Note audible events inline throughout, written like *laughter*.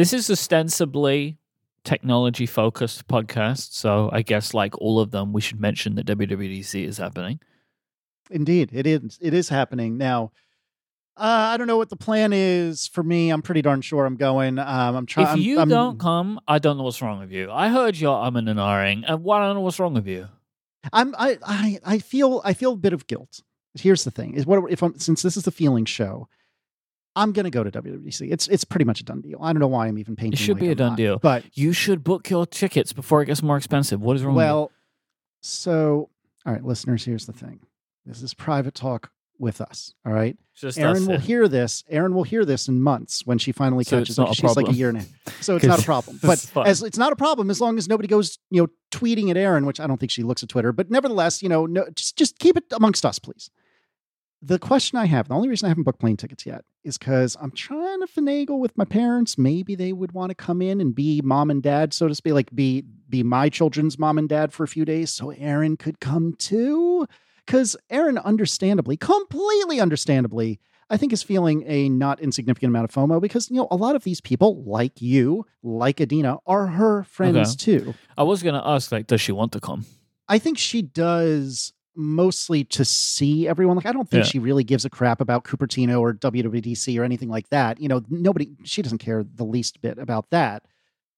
This is ostensibly technology focused podcast, so I guess like all of them, we should mention that WWDC is happening. Indeed, it is. It is happening now. Uh, I don't know what the plan is for me. I'm pretty darn sure I'm going. Um, I'm trying. If you I'm, don't come, I don't know what's wrong with you. I heard you're umming and ahhing, and why I don't know what's wrong with you. I'm. I. I. I feel. I feel a bit of guilt. Here's the thing: is what if I'm since this is the feeling show. I'm gonna go to WWDC. It's it's pretty much a done deal. I don't know why I'm even painting. It should like be a done not, deal. But You should book your tickets before it gets more expensive. What is wrong with well, so all right, listeners. Here's the thing. This is private talk with us. All right. Just Erin will hear this. Erin will hear this in months when she finally So catches up. She's like a year and a half. So it's *laughs* not a problem. But as it's not a problem as long as nobody goes, you know, tweeting at Erin, which I don't think she looks at Twitter. But nevertheless, you know, no, just just keep it amongst us, please. The question I have, the only reason I haven't booked plane tickets yet is because I'm trying to finagle with my parents. Maybe they would want to come in and be mom and dad, so to speak, like be be my children's mom and dad for a few days, so Erin could come too. Because Erin, understandably, completely understandably, I think is feeling a not insignificant amount of FOMO because you know a lot of these people, like you, like Adina, are her friends too. I was going to ask, like, does she want to come? I think she does mostly to see everyone. Like, I don't think Yeah. she really gives a crap about Cupertino or WWDC or anything like that. You know, nobody, she doesn't care the least bit about that.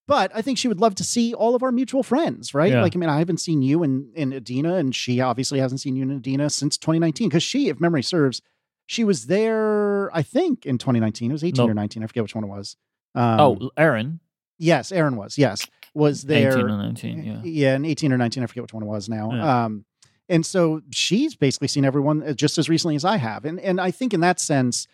But I think she would love to see all of our mutual friends, right? Yeah. Like, I mean, I haven't seen you and, and Adina, and she obviously hasn't seen you and Adina since 2019 because she, if memory serves, she was there, I think, in 2019. It was 18 Nope. or 19. I forget which one it was. Um, oh, Erin, yes, Erin was. Yes, was there. 18 or 19, yeah. Yeah, in 18 or 19, I forget which one it was now. Yeah. Um, and so she's basically seen everyone uh, just as recently as I have. And and I think in that sense,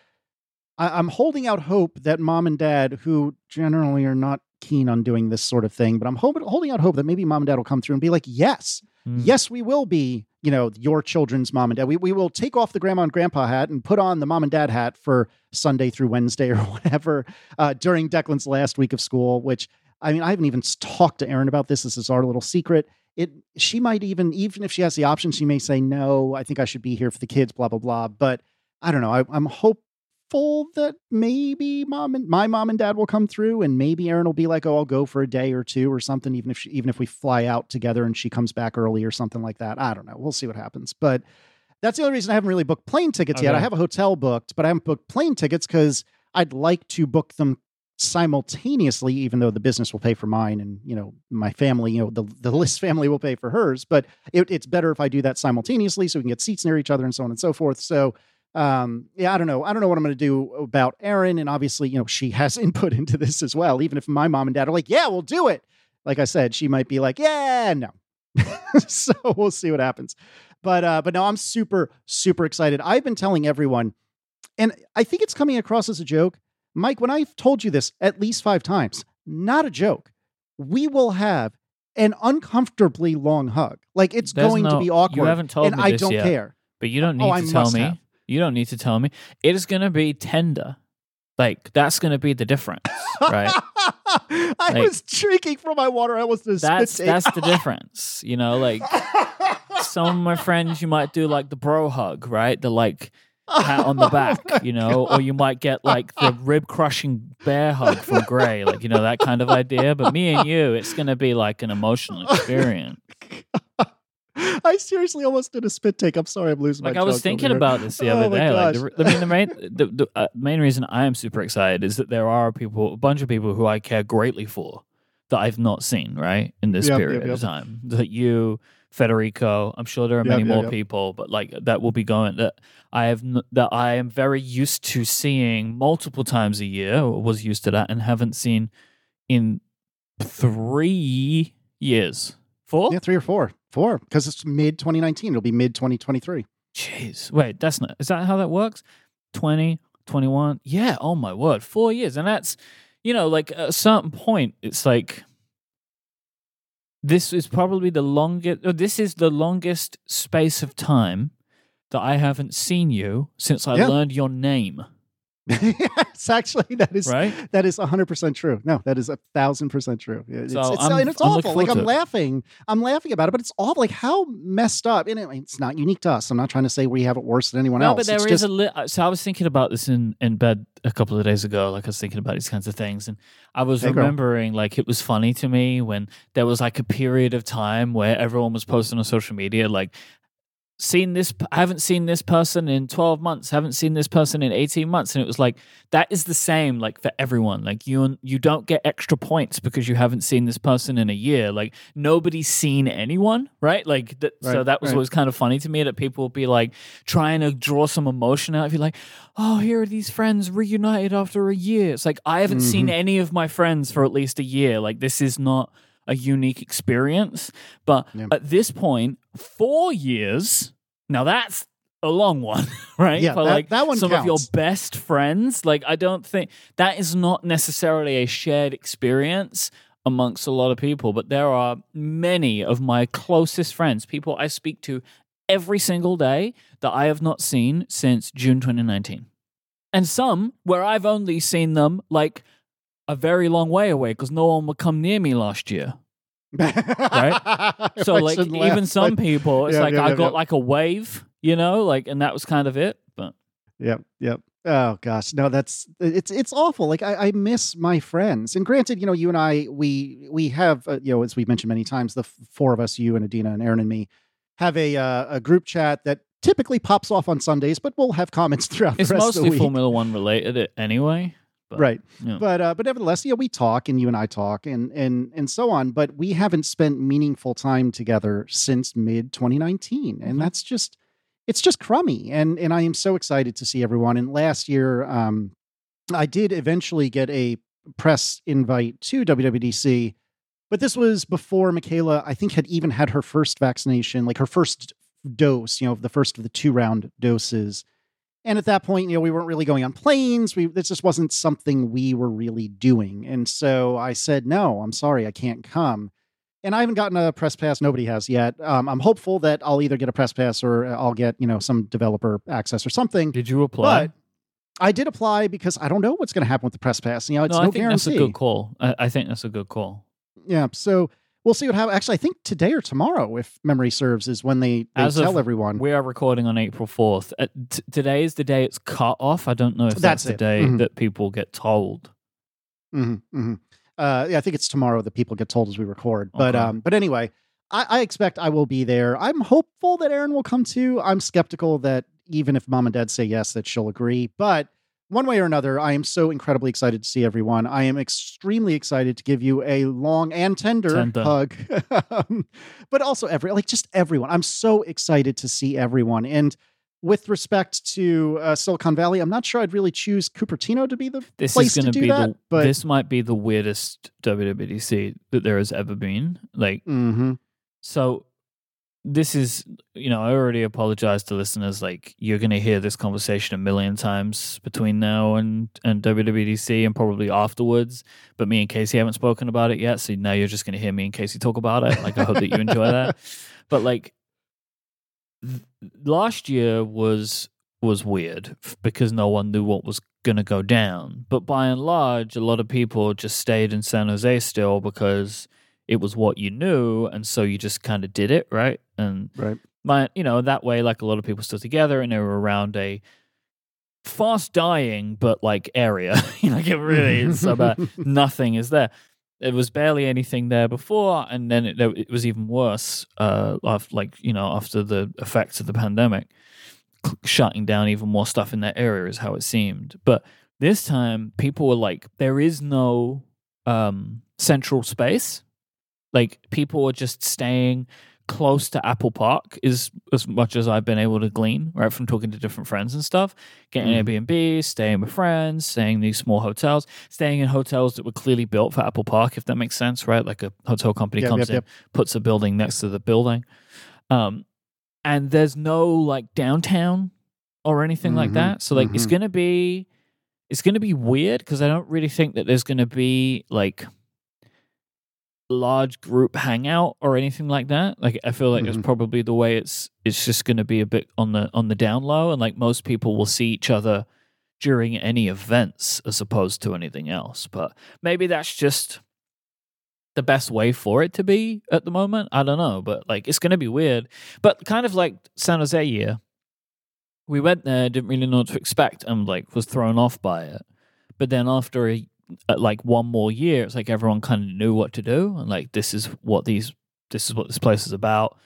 I, I'm holding out hope that mom and dad, who generally are not keen on doing this sort of thing, but I'm hoping, holding out hope that maybe mom and dad will come through and be like, yes, Mm. yes, we will be, you know, your children's mom and dad. We, we will take off the grandma and grandpa hat and put on the mom and dad hat for Sunday through Wednesday *laughs* or whatever uh, during Declan's last week of school, which I mean, I haven't even talked to Erin about this. This is our little secret. It she might even even if she has the option, she may say no. I think I should be here for the kids. Blah blah blah. But I don't know. I, I'm hopeful that maybe mom and my mom and dad will come through, and maybe Erin will be like, "Oh, I'll go for a day or two or something." Even if she, even if we fly out together and she comes back early or something like that. I don't know. We'll see what happens. But that's the only reason I haven't really booked plane tickets yet. I have a hotel booked, but I haven't booked plane tickets because I'd like to book them simultaneously, even though the business will pay for mine and you know my family, you know the the Liss family will pay for hers. But it, it's better if I do that simultaneously, so we can get seats near each other and so on and so forth. So um yeah i don't know i don't know what i'm going to do about erin and obviously you know she *laughs* has input into this as well even if my mom and dad are like yeah we'll do it like i said she might be like yeah no *laughs* so we'll see what happens but uh but no i'm super super excited i've been telling everyone and i think it's coming across as a joke mike when i've told you this at least five times not a joke we will have an uncomfortably long hug like it's There's going to no- be you awkward haven't told and me i this don't yet. care But you don't oh, need Oh, I to tell me. have. You don't need to tell me. It is going to be tender. Like that's going to be the difference, right? *laughs* I Like- was drinking from my water. I was the that's that's the *laughs* difference. You know, like some of my friends, you might do like the bro hug, right? The like pat on the *laughs* back, you know, or you might get like the rib crushing bear hug from Grey, like you know that kind of idea. But me and you, it's going to be like an emotional *laughs* experience. I seriously almost did a spit take. I'm sorry, I'm losing Like my I was thinking about this the Oh other my day. Like, the, I mean, the main the, the uh, main reason I am super excited is that there are people, a bunch of people who I care greatly for that I've not seen right in this Yep, period yep, yep. of time. That you, Federico, I'm sure there are Yep, many yep, more yep. people, but like that will be going that I have n- that I am very used to seeing multiple times a year. Or was used to that and haven't seen in three years. Four? Yeah, three or four, four, because it's mid 2019. It'll be mid 2023. Jeez. Wait, that's not. Is that how that works? 20, 21? Yeah. Oh my word. Four years. And that's, you know, like at a certain point, it's like, this is probably the longest, this is the longest space of time that I haven't seen you since I Yeah. learned your name. *laughs* it's actually that is right? that is hundred percent true. No, that is a thousand percent true. It's, So it's, I'm- it's I'm awful. Like I'm laughing, I'm laughing about it, but it's awful. Like how messed up. And it, it's not unique to us. I'm not trying to say we have it worse than anyone No, else. but there it's is just, a li- uh, so I was thinking about this in in bed a couple of days ago. Like I was thinking about these kinds of things, and I was Hey, girl. remembering like it was funny to me when there was like a period of time where everyone was posting on social media like. Seen this, I haven't seen this person in 12 months, haven't seen this person in 18 months. And it was like, that is the same, like for everyone. Like you, you don't get extra points because you haven't seen this person in a year. Like nobody's seen anyone, right? Like, th- so that was right. what was kind of funny to me that people would be like trying to draw some emotion out of you, like, oh, here are these friends reunited after a year. It's like, I haven't seen Mhm. any of my friends for at least a year. Like, this is not a unique experience. But Yeah. at this point, four years, now that's a long one, *laughs* right? Yeah, For that- like that one some of your best friends. Like, I don't think that is not necessarily a shared experience amongst a lot of people, but there are many of my closest friends, people I speak to every single day that I have not seen since June 2019. And some where I've only seen them like a very long way away because no one would come near me last year. *laughs* right. *laughs* So like even some people, it's Yeah, like yeah, I yeah, got like a wave, you know, like and that was kind of it. But Yep, yep. Oh gosh, no, that's it's it's awful. Like I, I miss my friends. And granted, you know, you and I, we we have, uh, you know, as we've mentioned many times, the f- four of us, you and Adina and Erin and me, have a uh, a group chat that typically pops off on Sundays, but we'll have comments *laughs* throughout it's the rest of the mostly. Formula One related anyway. But, right. yeah. But uh, but nevertheless, yeah, we talk and you and I talk and and and so on. But we haven't spent meaningful time together since mid 2019, Mhm. and that's just it's just crummy. And and I am so excited to see everyone. And last year, um, I did eventually get a press invite to WWDC, but this was before Michaela, I think, had even had her first vaccination, like her first dose. You know, the first of the two round doses. And at that point, you know, we weren't really going on planes. We this just wasn't something we were really doing. And so I said, no, I'm sorry, I can't come. And I haven't gotten a press pass. Nobody has yet. Um, I'm hopeful that I'll either get a press pass or I'll get, you know, some developer access or something. Did you apply? But I did apply because I don't know what's going to happen with the press pass. You know, it's no, no, I think guarantee. that's a good call. I, I think that's a good call. Yeah. So we'll see what happens. Actually, I think today or tomorrow, if memory serves, is when they, they As tell everyone. We are recording on April 4th. Uh, t- today is the day it's cut off. I don't know if that's, That's the it. day Mhm. that people get told. hmm hmm Uh, yeah, I think it's tomorrow that people get told as we record. But Okay. um, but anyway, I, I expect I will be there. I'm hopeful that Erin will come too. I'm skeptical that even if mom and dad say yes, that she'll agree. But one way or another, I am so incredibly excited to see everyone. I am extremely excited to give you a long and tender, Tender. hug. Um, *laughs* but also every like just everyone. I'm so excited to see everyone. And with respect to uh, Silicon Valley, I'm not sure I'd really choose Cupertino to be the This place is to do be that. the. but This might be the weirdest WWDC that there has ever been. Like, Mhm. so this is, you know, I already apologized to listeners. Like, you're going to hear this conversation a million times between now and and WWDC and probably afterwards. But me and Casey haven't spoken about it yet, so now you're just going to hear me and Casey talk about it. Like, I hope that you enjoy that. *laughs* But like, th- last year was was weird because no one knew what was going to go down. But by and large, a lot of people just stayed in San Jose still because it was what you knew, and so you just kind of did it, right? And Right. my, you know, that way, like a lot of people still together, and they were around a fast dying but like area. *laughs* like it really is so bad. *laughs* Nothing is there. There was barely anything there before, and then it, it was even worse. Uh, after, like you know, after the effects of the pandemic, shutting down even more stuff in that area is how it seemed. But this time, people were like, there is no um, central space. Like people are just staying close to Apple Park is as much as I've been able to glean, right, from talking to different friends and stuff. Getting Mhm. Airbnb, staying with friends, staying in these small hotels, staying in hotels that were clearly built for Apple Park, if that makes sense, right? Like a hotel company Yep, comes yep, in, yep. puts a building next to the building. Um, and there's no like downtown or anything like Mhm, that. So like it's mhm. gonna be it's gonna be weird because I don't really think that there's gonna be like large group hangout or anything like that. Like I feel like it's Mhm. probably the way it's it's just gonna be a bit on the on the down low and like most people will see each other during any events as opposed to anything else. But maybe that's just the best way for it to be at the moment. I don't know, but like it's going to be weird. But kind of like San Jose year, we went there, didn't really know what to expect, and like was thrown off by it. But then after a like one more year, it's like everyone kind of knew what to do, and like this is what these this is what this place is about.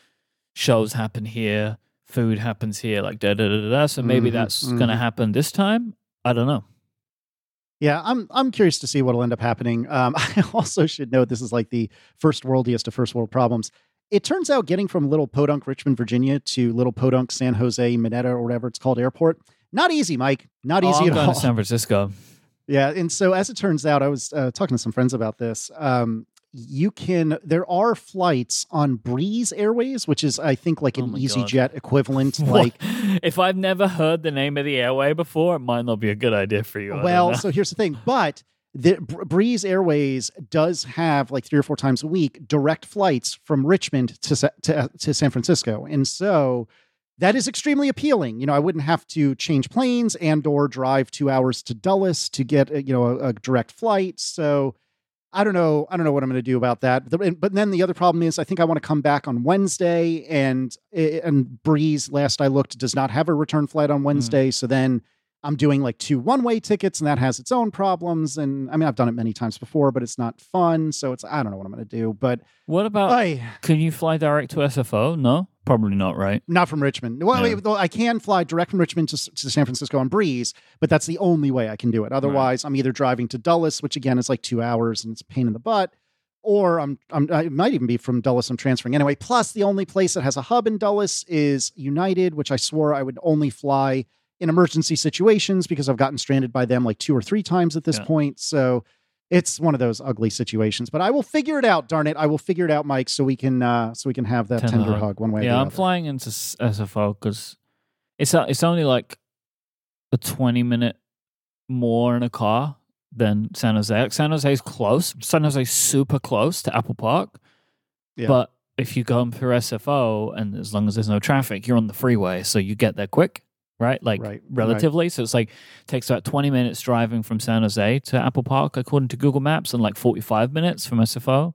Shows happen here, food happens here, like da da da da. da. So maybe Mhm, that's mhm. going to happen this time. I don't know. Yeah, I'm I'm curious to see what'll end up happening. Um, *laughs* I also should note this is like the first worldiest of first world problems. It turns out getting from Little Podunk, Richmond, Virginia, to Little Podunk, San Jose, Mineta, or whatever it's called, airport, not easy, Myke. Not Oh, easy I'm at going all. to San Francisco. Yeah, and so as it turns out, I was uh, talking to some friends about this. Um, you can there are flights on Breeze Airways, which is I think like Oh an God. EasyJet equivalent. *laughs* Like, if I've never heard the name of the airway before, it might not be a good idea for you. Well, so here's the thing, but the Breeze Airways does have like three or four times a week direct flights from Richmond to to, to San Francisco, and so that is extremely appealing. You know, I wouldn't have to change planes and or drive two hours to Dulles to get a, you know a, a direct flight. So I don't know. I don't know what I'm going to do about that. But then the other problem is, I think I want to come back on Wednesday, and eh, and Breeze, last I looked, does not have a return flight on mm. Wednesday. So then I'm doing like two one way tickets, and that has its own problems. And I mean, I've done it many times before, but it's not fun. So it's I don't know what I'm going to do. But what about? I can you fly direct to SFO? No, probably not. Right? not from Richmond. Well, Yeah. though I can fly direct from Richmond to, to San Francisco on Breeze, but that's the only way I can do it. Otherwise, I'm either driving to Dulles, which again is like two hours and it's a pain in the butt, or I'm, I'm I might even be from Dulles. I'm transferring anyway. Plus, the only place that has a hub in Dulles is United, which I swore I would only fly in emergency situations because I've gotten stranded by them like two or three times at this Yeah. point. So. It's one of those ugly situations, but I will figure it out. Darn it, I will figure it out, Myke, so we can uh, so we can have that Tender tender hug. hug one way. or Yeah, I'm other. flying into SFO because it's a, it's only like a 20 minute more in a car than San Jose. Like, San is close. San Jose's super close to Apple Park. Yeah. But if you go through SFO and as long as there's no traffic, you're on the freeway, so you get there quick, right? Like Right, right. relatively. So it's like takes about 20 minutes driving from San Jose to Apple Park according to Google Maps and like 45 minutes from SFO.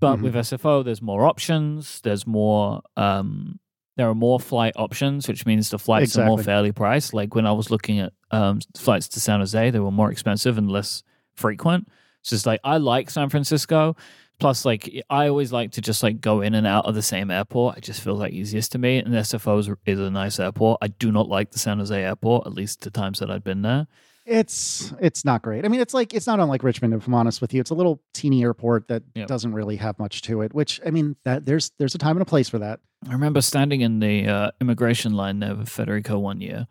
But Mhm. with SFO there's more options, there's more um there are more flight options, which means the flights are more fairly priced. Like when I was looking at um, flights to San Jose, they were more expensive and less frequent. So it's like I like San Francisco. Plus, like I always like to just like go in and out of the same airport. It just feels like easiest to me. And SFO is, is a nice airport. I do not like the San Jose airport, at least the times that I've been there. It's it's not great. I mean, it's like it's not unlike Richmond. If I'm honest with you, it's a little teeny airport that Yep. doesn't really have much to it. Which I mean, that there's there's a time and a place for that. I remember standing in the uh, immigration line there with Federico one year,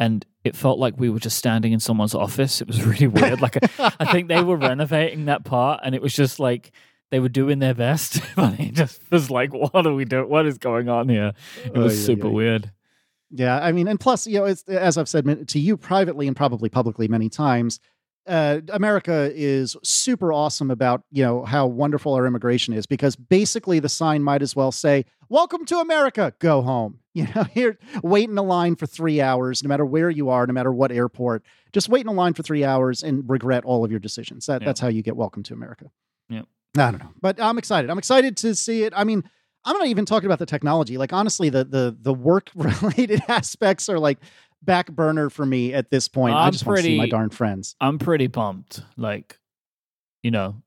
and it felt like we were just standing in someone's office. It was *laughs* really weird. like I think they were renovating that part, and it was just like they were doing their best, *laughs* but it just was like, what are we doing? What is going on here? It was Oy, oy, super oy. weird. Yeah, I mean, and plus, you know, it's, as I've said to you privately and probably publicly many times, uh, America is super awesome about you know how wonderful our immigration is because basically the sign might as well say "Welcome to America, go home." *laughs* You know, here wait in a line for three hours, no matter where you are, no matter what airport. Just wait in a line for three hours and regret all of your decisions. That Yeah. that's how you get welcome to America. Yeah. I don't know, but I'm excited. I'm excited to see it. I mean, I'm not even talking about the technology. Like honestly, the the the work *laughs* related aspects are like back burner for me at this point. I I'm just want to see my pretty- darn friends. I'm pretty pumped. Like, you know,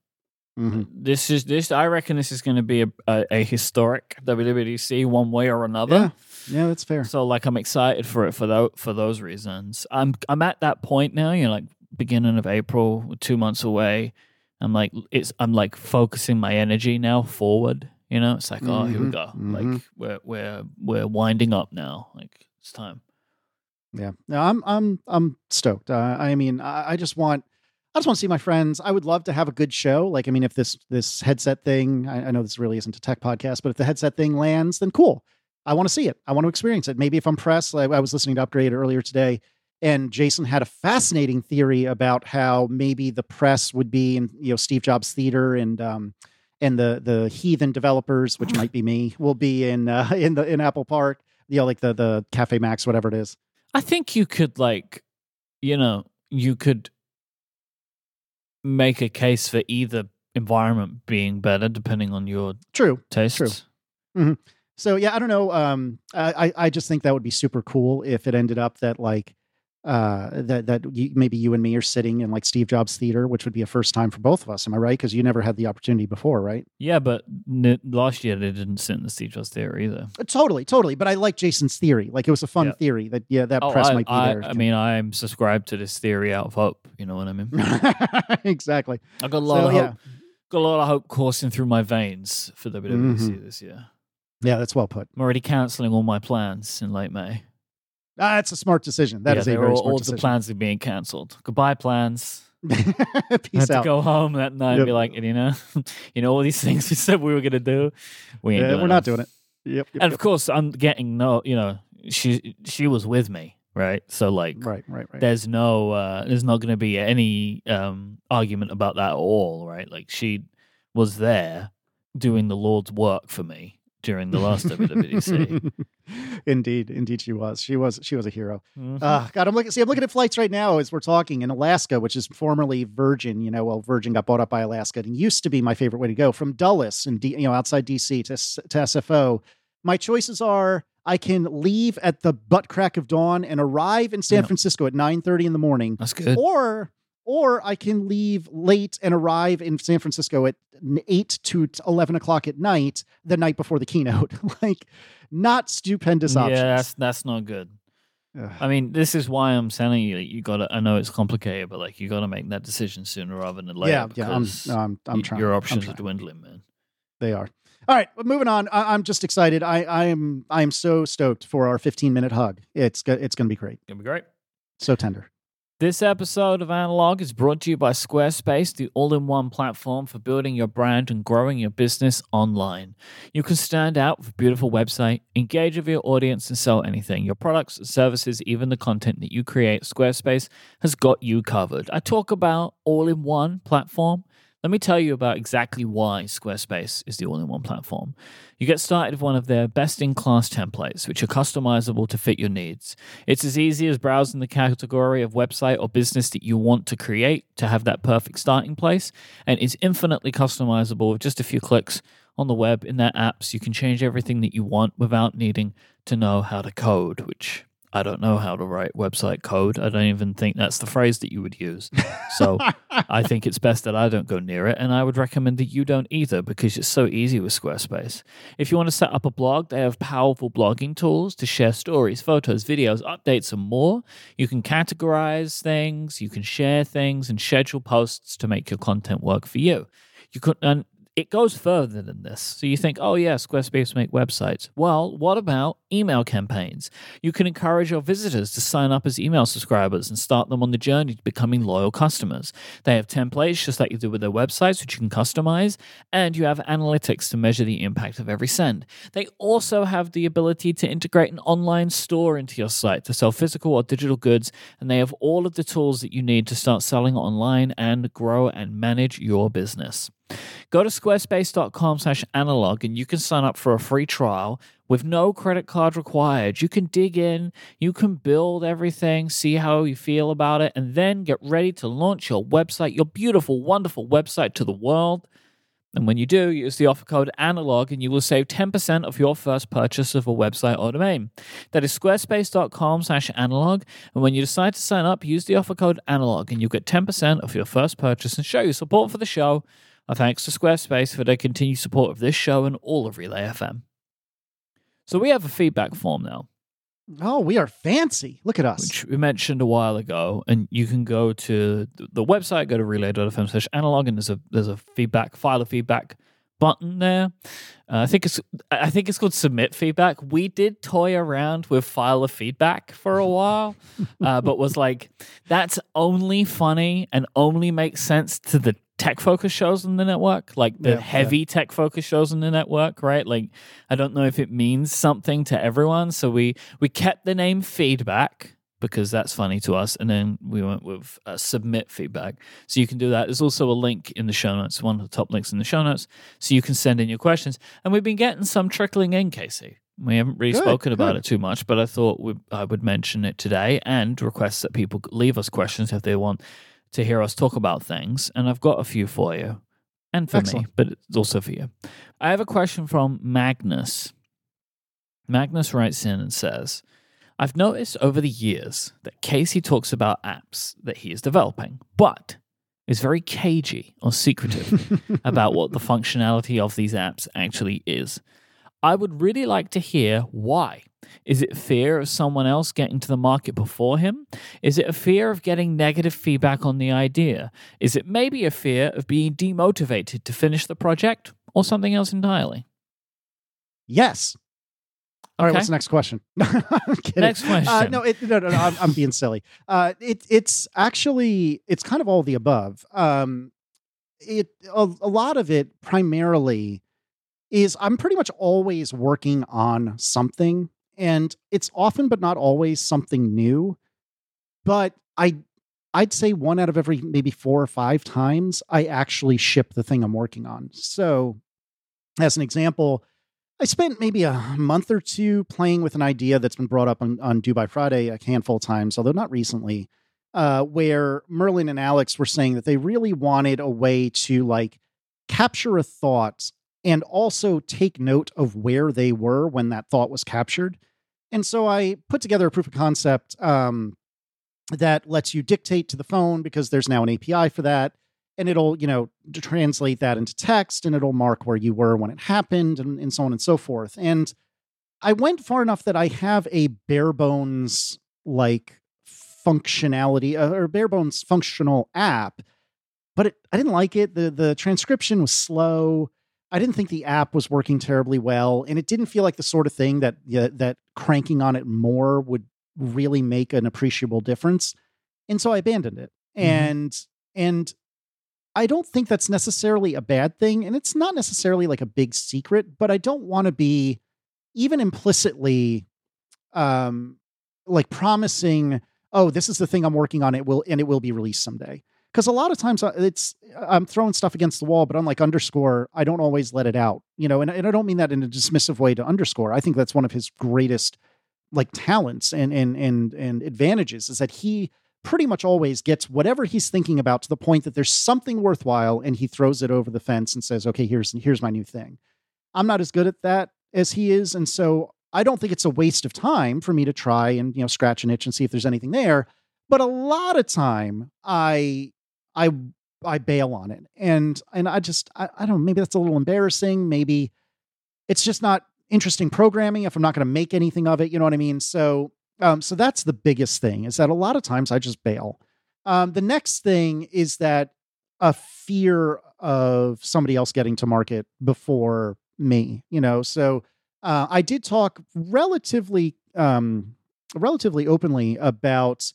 Mhm. this is this. I reckon this is going to be a, a, a historic WWDC one way or another. Yeah, yeah, that's fair. So like I'm excited for it for those for those reasons. I'm I'm at that point now, you know, like beginning of April, two months away. I'm like it's I'm like focusing my energy now forward. You know, it's like, oh here we Mhm, go. mhm. Like we're we're we're winding up now. Like it's time. Yeah, no, I'm I'm I'm stoked. Uh, I mean, I, I just want I just want to see my friends. I would love to have a good show. Like, I mean, if this this headset thing, I, I know this really isn't a tech podcast, but if the headset thing lands, then cool. I want to see it. I want to experience it. Maybe if I'm pressed, like I was listening to Upgrade earlier today, and Jason had a fascinating theory about how maybe the press would be in you know Steve Jobs Theater and um and the the heathen developers, which might be me, will be in uh, *laughs* in the in Apple Park. You know, like the the Caffè Macs, whatever it is. I think you could like you know, you could make a case for either environment being better depending on your True. tastes. So yeah, I don't know. Um, I- I just think that would be super cool if it ended up that like uh that that you, maybe you and me are sitting in like Steve Jobs Theater, which would be a first time for both of us. Am I right? Because you never had the opportunity before, right? Yeah, but n- last year they didn't sit in the Steve Jobs Theater either. Uh, Totally, totally. But I like Jason's theory. Like it was a fun Yeah. theory that yeah, that Oh, press I, might be I, there. I mean, I'm subscribed to this theory out of hope. You know what I mean? *laughs* exactly. I got a lot So, of yeah. hope. Got a lot of hope coursing through my veins for WWDC Mm-hmm. this year. Yeah, that's well put. I'm already cancelling all my plans in late May. That's a smart decision. That yeah, is a very all, smart all decision. the plans are being cancelled. Goodbye plans. I *laughs* Peace had to out. go home that night and be Yep. like, you know, *laughs* you know all these *laughs* things we said we were gonna do. We ain't Yeah, doing we're not doing it. Yep. yep, And yep. of course, I'm getting no. You know, she she was with me, right? So like, Right, right, right. there's no uh there's not going to be any um argument about that at all right like she was there doing the lord's work for me during the last WWDC. Indeed, indeed, she was. She was. She was a hero. Mhm. Uh, God, I'm looking. See, I'm looking at flights right now as we're talking in Alaska, which is formerly Virgin. You know, well, Virgin got bought up by Alaska, and used to be my favorite way to go from Dulles and D, you know outside DC to to SFO. My choices are: I can leave at the butt crack of dawn and arrive in San Yeah. Francisco at 9:30 in the morning, that's good or or I can leave late and arrive in San Francisco at eight to eleven o'clock at night, the night before the keynote. *laughs* like, not stupendous yeah options. that's that's not good Ugh. i mean this is why i'm telling you you gotta i know it's complicated but like you gotta make that decision sooner rather than later yeah, yeah. I'm, no, I'm, I'm trying. your options are dwindling man They are. All right, but moving on. I, I'm just excited. I, I am. I am so stoked for our 15 minute hug. It's go, it's going to be great. gonna be great So tender. This episode of Analog is brought to you by Squarespace, the all in one platform for building your brand and growing your business online. You can stand out with a beautiful website, engage with your audience, and sell anything your products, services, even the content that you create. Squarespace has got you covered. I talk about all in one platform. Let me tell you about exactly why Squarespace is the all in one platform. You get started with one of their best in class templates, which are customizable to fit your needs. It's as easy as browsing the category of website or business that you want to create to have that perfect starting place, and is infinitely customizable with just a few clicks on the web in their apps. You can change everything that you want without needing to know how to code, which I don't know how to write website code. I don't even think that's the phrase that you would use. So *laughs* I think it's best that I don't go near it, and I would recommend that you don't either because it's so easy with Squarespace. If you want to set up a blog, they have powerful blogging tools to share stories, photos, videos, updates, and more. You can categorize things, you can share things, and schedule posts to make your content work for you. You could, and it goes further than this. So you think, oh yeah, Squarespace make websites. Well, what about email campaigns? You can encourage your visitors to sign up as email subscribers and start them on the journey to becoming loyal customers. They have templates just like you do with their websites, which you can customize, and you have analytics to measure the impact of every send. They also have the ability to integrate an online store into your site to sell physical or digital goods, and they have all of the tools that you need to start selling online and grow and manage your business. Go to squarespace.com slash analog and you can sign up for a free trial with no credit card required. You can dig in, you can build everything, see how you feel about it, and then get ready to launch your website, your beautiful, wonderful website to the world. And when you do, use the offer code analog and you will save 10% of your first purchase of a website or domain. That is squarespace.com slash analog. And when you decide to sign up, use the offer code analog and you'll get 10% of your first purchase and show your support for the show. Our thanks to Squarespace for their continued support of this show and all of Relay FM. So we have a feedback form now, Oh, we are fancy. Look at us. which we mentioned a while ago, and you can go to the website, go to relay.fm slash analog, and there's a there's a feedback file of feedback button there. Uh, I think it's I think it's called submit feedback. We did toy around with file of feedback for a while, *laughs* uh, but was like that's only funny and only makes sense to the tech focus shows on the network, like the Yeah, yeah. heavy tech focus shows on the network, right? Like I don't know if it means something to everyone, so we we kept the name feedback because that's funny to us, and then we went with uh, submit feedback. So you can do that. There's also a link in the show notes, one of the top links in the show notes, so you can send in your questions. And we've been getting some trickling in, Casey. We haven't really Good, spoken about good. it too much, but I thought we, I would mention it today and request that people leave us questions if they want to hear us talk about things. And I've got a few for you and for me, but it's also for you. I have a question from Magnus. Magnus writes in and says, I've noticed over the years that Casey talks about apps that he is developing, but is very cagey or secretive *laughs* about what the functionality of these apps actually is. I would really like to hear why. Is it fear of someone else getting to the market before him? Is it a fear of getting negative feedback on the idea? Is it maybe a fear of being demotivated to finish the project or something else entirely? yes. All right. Okay. What's the next question? *laughs* I'm kidding. Next Uh, question. no, it, no, no, no. I'm, I'm being silly. Uh, it, it's actually it's kind of all the above. Um, it a, a lot of it primarily is I'm pretty much always working on something, and it's often but not always something new. But I I'd say one out of every maybe four or five times I actually ship the thing I'm working on. So, as an example, I spent maybe a month or two playing with an idea that's been brought up on, on Do By Friday a handful of times, although not recently, uh, where Merlin and Alex were saying that they really wanted a way to like capture a thought and also take note of where they were when that thought was captured. And so I put together a proof of concept um, that lets you dictate to the phone because there's now an API for that and it'll you know translate that into text and it'll mark where you were when it happened and, and so on and so forth. And i went far enough that i have a bare bones like functionality uh, or bare bones functional app but it, i didn't like it. The the transcription was slow i didn't think the app was working terribly well and it didn't feel like the sort of thing that yeah, that cranking on it more would really make an appreciable difference and so i abandoned it Mhm. and and I don't think that's necessarily a bad thing. And it's not necessarily like a big secret, but I don't want to be even implicitly um like promising, oh, this is the thing I'm working on. It will and it will be released someday. Because a lot of times uh, it's I'm throwing stuff against the wall, but unlike underscore, I don't always let it out. You know, and, and I don't mean that in a dismissive way to underscore. I think that's one of his greatest like talents and and and and advantages is that he pretty much always gets whatever he's thinking about to the point that there's something worthwhile and he throws it over the fence and says okay here's here's my new thing i'm not as good at that as he is and so i don't think it's a waste of time for me to try and you know scratch an itch and see if there's anything there but a lot of time i i i bail on it and and i just i, I don't know maybe that's a little embarrassing maybe it's just not interesting programming if i'm not going to make anything of it you know what i mean so um, so that's the biggest thing is that a lot of times I just bail. Um, the next thing is that a fear of somebody else getting to market before me, you know. So uh, I did talk relatively, um, relatively openly about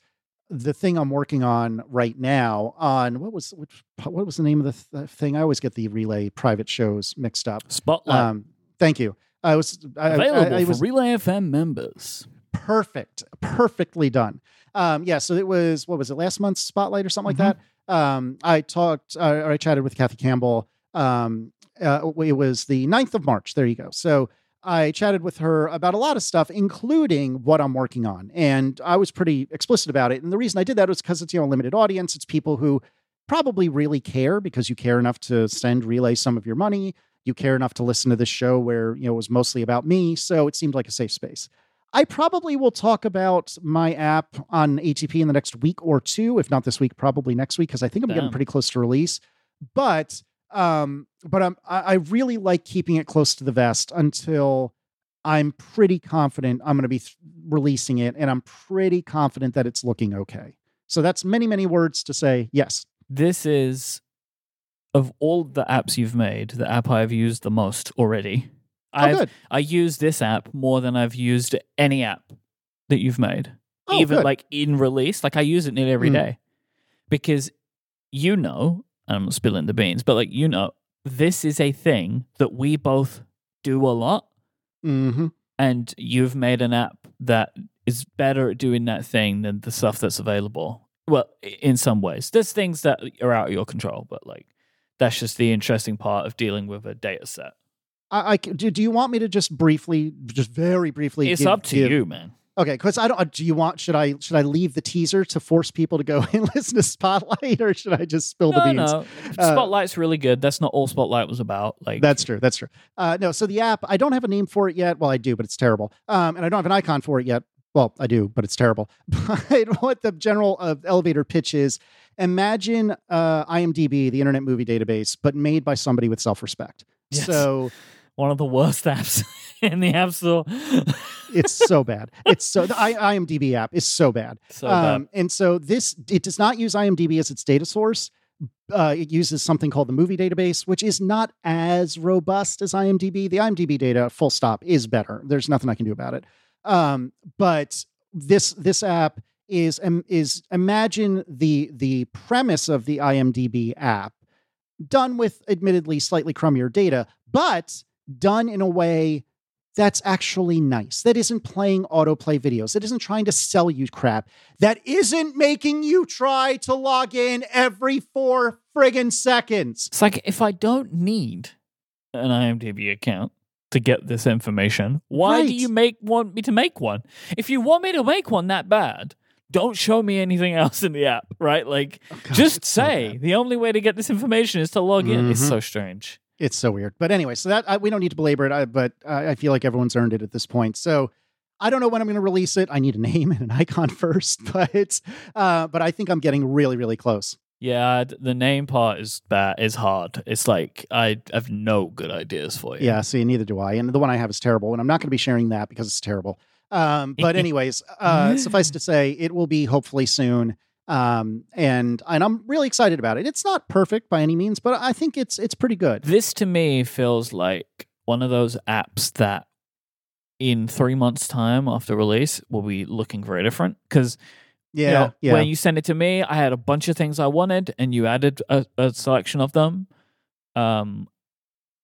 the thing I'm working on right now. On what was which, what was the name of the th- thing? I always get the relay private shows mixed up. Spotlight Um, thank you. I was I, I- available I, I for was Relay FM members. perfect, perfectly done. Um, yeah, so it was what was it last month's spotlight or something Mhm. like that. Um, I talked, uh, or I chatted with Kathy Campbell. Um, uh, it was the 9th of March. There you go. So I chatted with her about a lot of stuff, including what I'm working on, and I was pretty explicit about it. And the reason I did that was because it's you know a limited audience. It's people who probably really care because you care enough to send relay some of your money. You care enough to listen to this show where you know it was mostly about me, so it seemed like a safe space. I probably will talk about my app on ATP in the next week or two, if not this week, probably next week, because I think I'm getting pretty close to release. But um, but I'm I, I really like keeping it close to the vest until I'm pretty confident I'm going to be th- releasing it, and I'm pretty confident that it's looking okay. So that's many many words to say yes. This is of all the apps you've made, the app I've used the most already. Oh, I've, good. I use this app more than I've used any app that you've made. Oh, Even good. like in release, like I use it nearly every Mm. day because you know, I'm not spilling the beans, but like you know, this is a thing that we both do a lot, hmm and you've made an app that is better at doing that thing than the stuff that's available. Well, in some ways, there's things that are out of your control, but like that's just the interesting part of dealing with a data set. I, I do. Do you want me to just briefly, just very briefly? It's give- up to give- you, man. Okay, because I don't. uh, Do you want? Should I? Should I leave the teaser to force people to go *laughs* and listen to Spotlight, or should I just spill the beans? no. Uh, Spotlight's really good. That's not all Spotlight was about. Like That's true. That's true. Uh, no, so the app, I don't have a name for it yet. Well, I do, but it's terrible. Um, and I don't have an icon for it yet. Well, I do, but it's terrible. *laughs* But what the general uh, elevator pitch is imagine uh, IMDb, the Internet Movie Database, but made by somebody with self respect. Yes. So one of the worst apps *laughs* *laughs* in the App Store. it's *laughs* so bad. It's so, the I, IMDb app is so bad. so bad. Um, and so this it does not use IMDb as its data source. Uh, it uses something called the movie database, which is not as robust as IMDb. The IMDb data, full stop, is better. There's nothing I can do about it. Um, but this this app is um, is imagine the the premise of the IMDb app done with admittedly slightly crummier data, but done in a way that's actually nice. That isn't playing autoplay videos. That isn't trying to sell you crap. That isn't making you try to log in every four friggin' seconds. It's like if I don't need an IMDb account to get this information, why do you make want me to make one? If you want me to make one that bad, don't show me anything *laughs* else in the app, right? Like just it's so say bad. the only way to get this information is to log in. It's Mhm. so strange. It's so weird. But anyway, so that I, we don't need to belabor it, I, but I, I feel like everyone's earned it at this point. So I don't know when I'm going to release it. I need a name *laughs* and an icon first, *laughs* but uh, but I think I'm getting really, really close. Yeah, the name part is bad. Is hard. It's like I have no good ideas for you. Yeah, see, neither do I. And the one I have is terrible, and I'm not going to be sharing that because it's terrible. Um, but *laughs* anyways, uh, suffice to say, it will be hopefully soon. Um, and and I'm really excited about it. It's not perfect by any means, but I think it's it's pretty good. This to me feels like one of those apps that in three months' time after release will be looking very different. Because Yeah, you know, yeah, when you sent it to me, I had a bunch of things I wanted, and you added a, a selection of them. Um,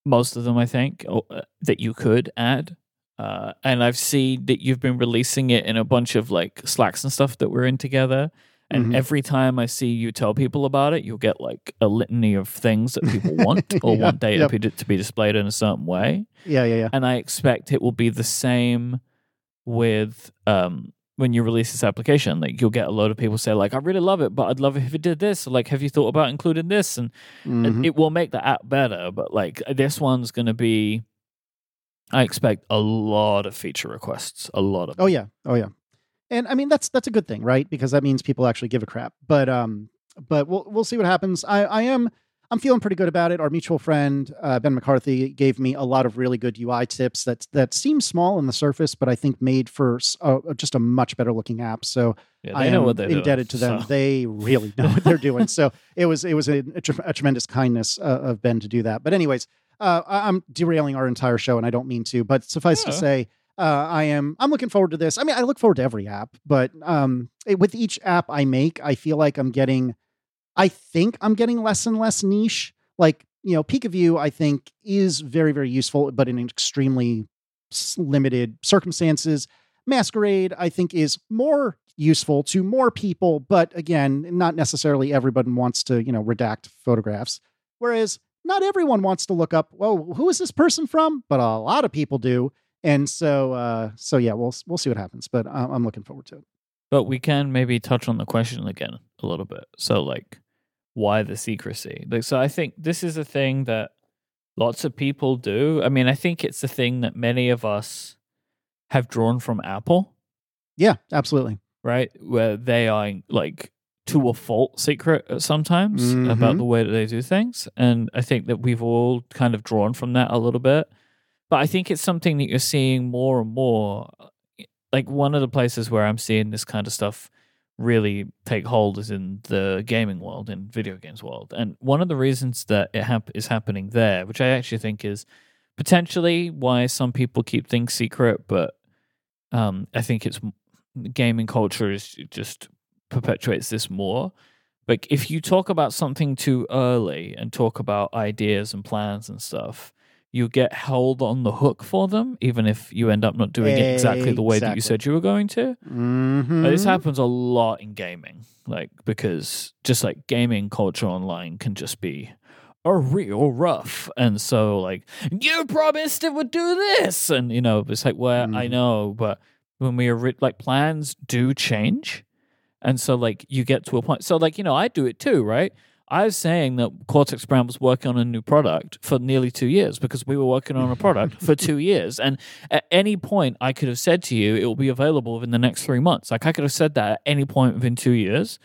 most of them, I think, or, uh, that you could add. Uh, and I've seen that you've been releasing it in a bunch of like Slacks and stuff that we're in together. And Mhm. every time I see you tell people about it, you'll get like a litany of things that people *laughs* want or Yep, want data yep. to be- displayed in a certain way. yeah, yeah, yeah. And I expect it will be the same with um, when you release this application. Like you'll get a lot of people say like, "I really love it, but I'd love it if it did this." Or, like, have you thought about including this? And Mhm. it will make the app better. But like this one's going to be, I expect a lot of feature requests. A lot of. Oh yeah, oh yeah. And I mean that's that's a good thing, right? Because that means people actually give a crap. But um, but we'll we'll see what happens. I I am I'm feeling pretty good about it. Our mutual friend uh, Ben McCarthy gave me a lot of really good UI tips that that seem small on the surface, but I think made for uh, just a much better looking app. So Yeah, I know am what they're indebted doing, to them. so. They really know what they're doing. So it was it was a, a, tre- a tremendous kindness uh, of Ben to do that. But anyways, uh, I'm derailing our entire show, and I don't mean to. But suffice to say, uh, I am I'm looking forward to this. I mean, I look forward to every app, but um, it- with each app I make, I feel like I'm getting, I think I'm getting less and less niche. Like you know, Peek-a-View, I think is very very useful, but in extremely limited circumstances. Masquerade, I think, is more useful to more people, but again, not necessarily everybody wants to, you know, redact photographs. Whereas not everyone wants to look up, well, who is this person from? But a lot of people do. And so, uh, so yeah, we'll we'll see what happens. But uh, I'm looking forward to it. But we can maybe touch on the question again a little bit. So, like, why the secrecy? Like, so I think this is a thing that lots of people do. I mean, I think it's a thing that many of us have drawn from Apple, Yeah, absolutely. right? Where they are like to a fault secret sometimes about Mhm. the way that they do things. And I think that we've all kind of drawn from that a little bit. But I think it's something that you're seeing more and more. Like one of the places where I'm seeing this kind of stuff really take hold is in the gaming world, in video games world. And one of the reasons that it hap- is happening there, which I actually think is potentially why some people keep things secret, but um, I think it's gaming culture is just perpetuates this more. Like if you talk about something too early and talk about ideas and plans and stuff, you get held on the hook for them, even if you end up not doing it exactly the way that you said you were going to. Mm-hmm. This happens a lot in gaming, like because just like gaming culture online can just be a real rough. And so, like, you promised it would do this. And, you know, it's like, well, I Mhm. know, but when we are ri- like, plans do change. And so, like, you get to a point. So, like, you know, I do it too, right? I was saying that Cortex Brand was working on a new product for nearly two years because we were working on a product for two *laughs* years. And at any point, I could have said to you, it will be available within the next three months. Like, I could have said that at any point within two years.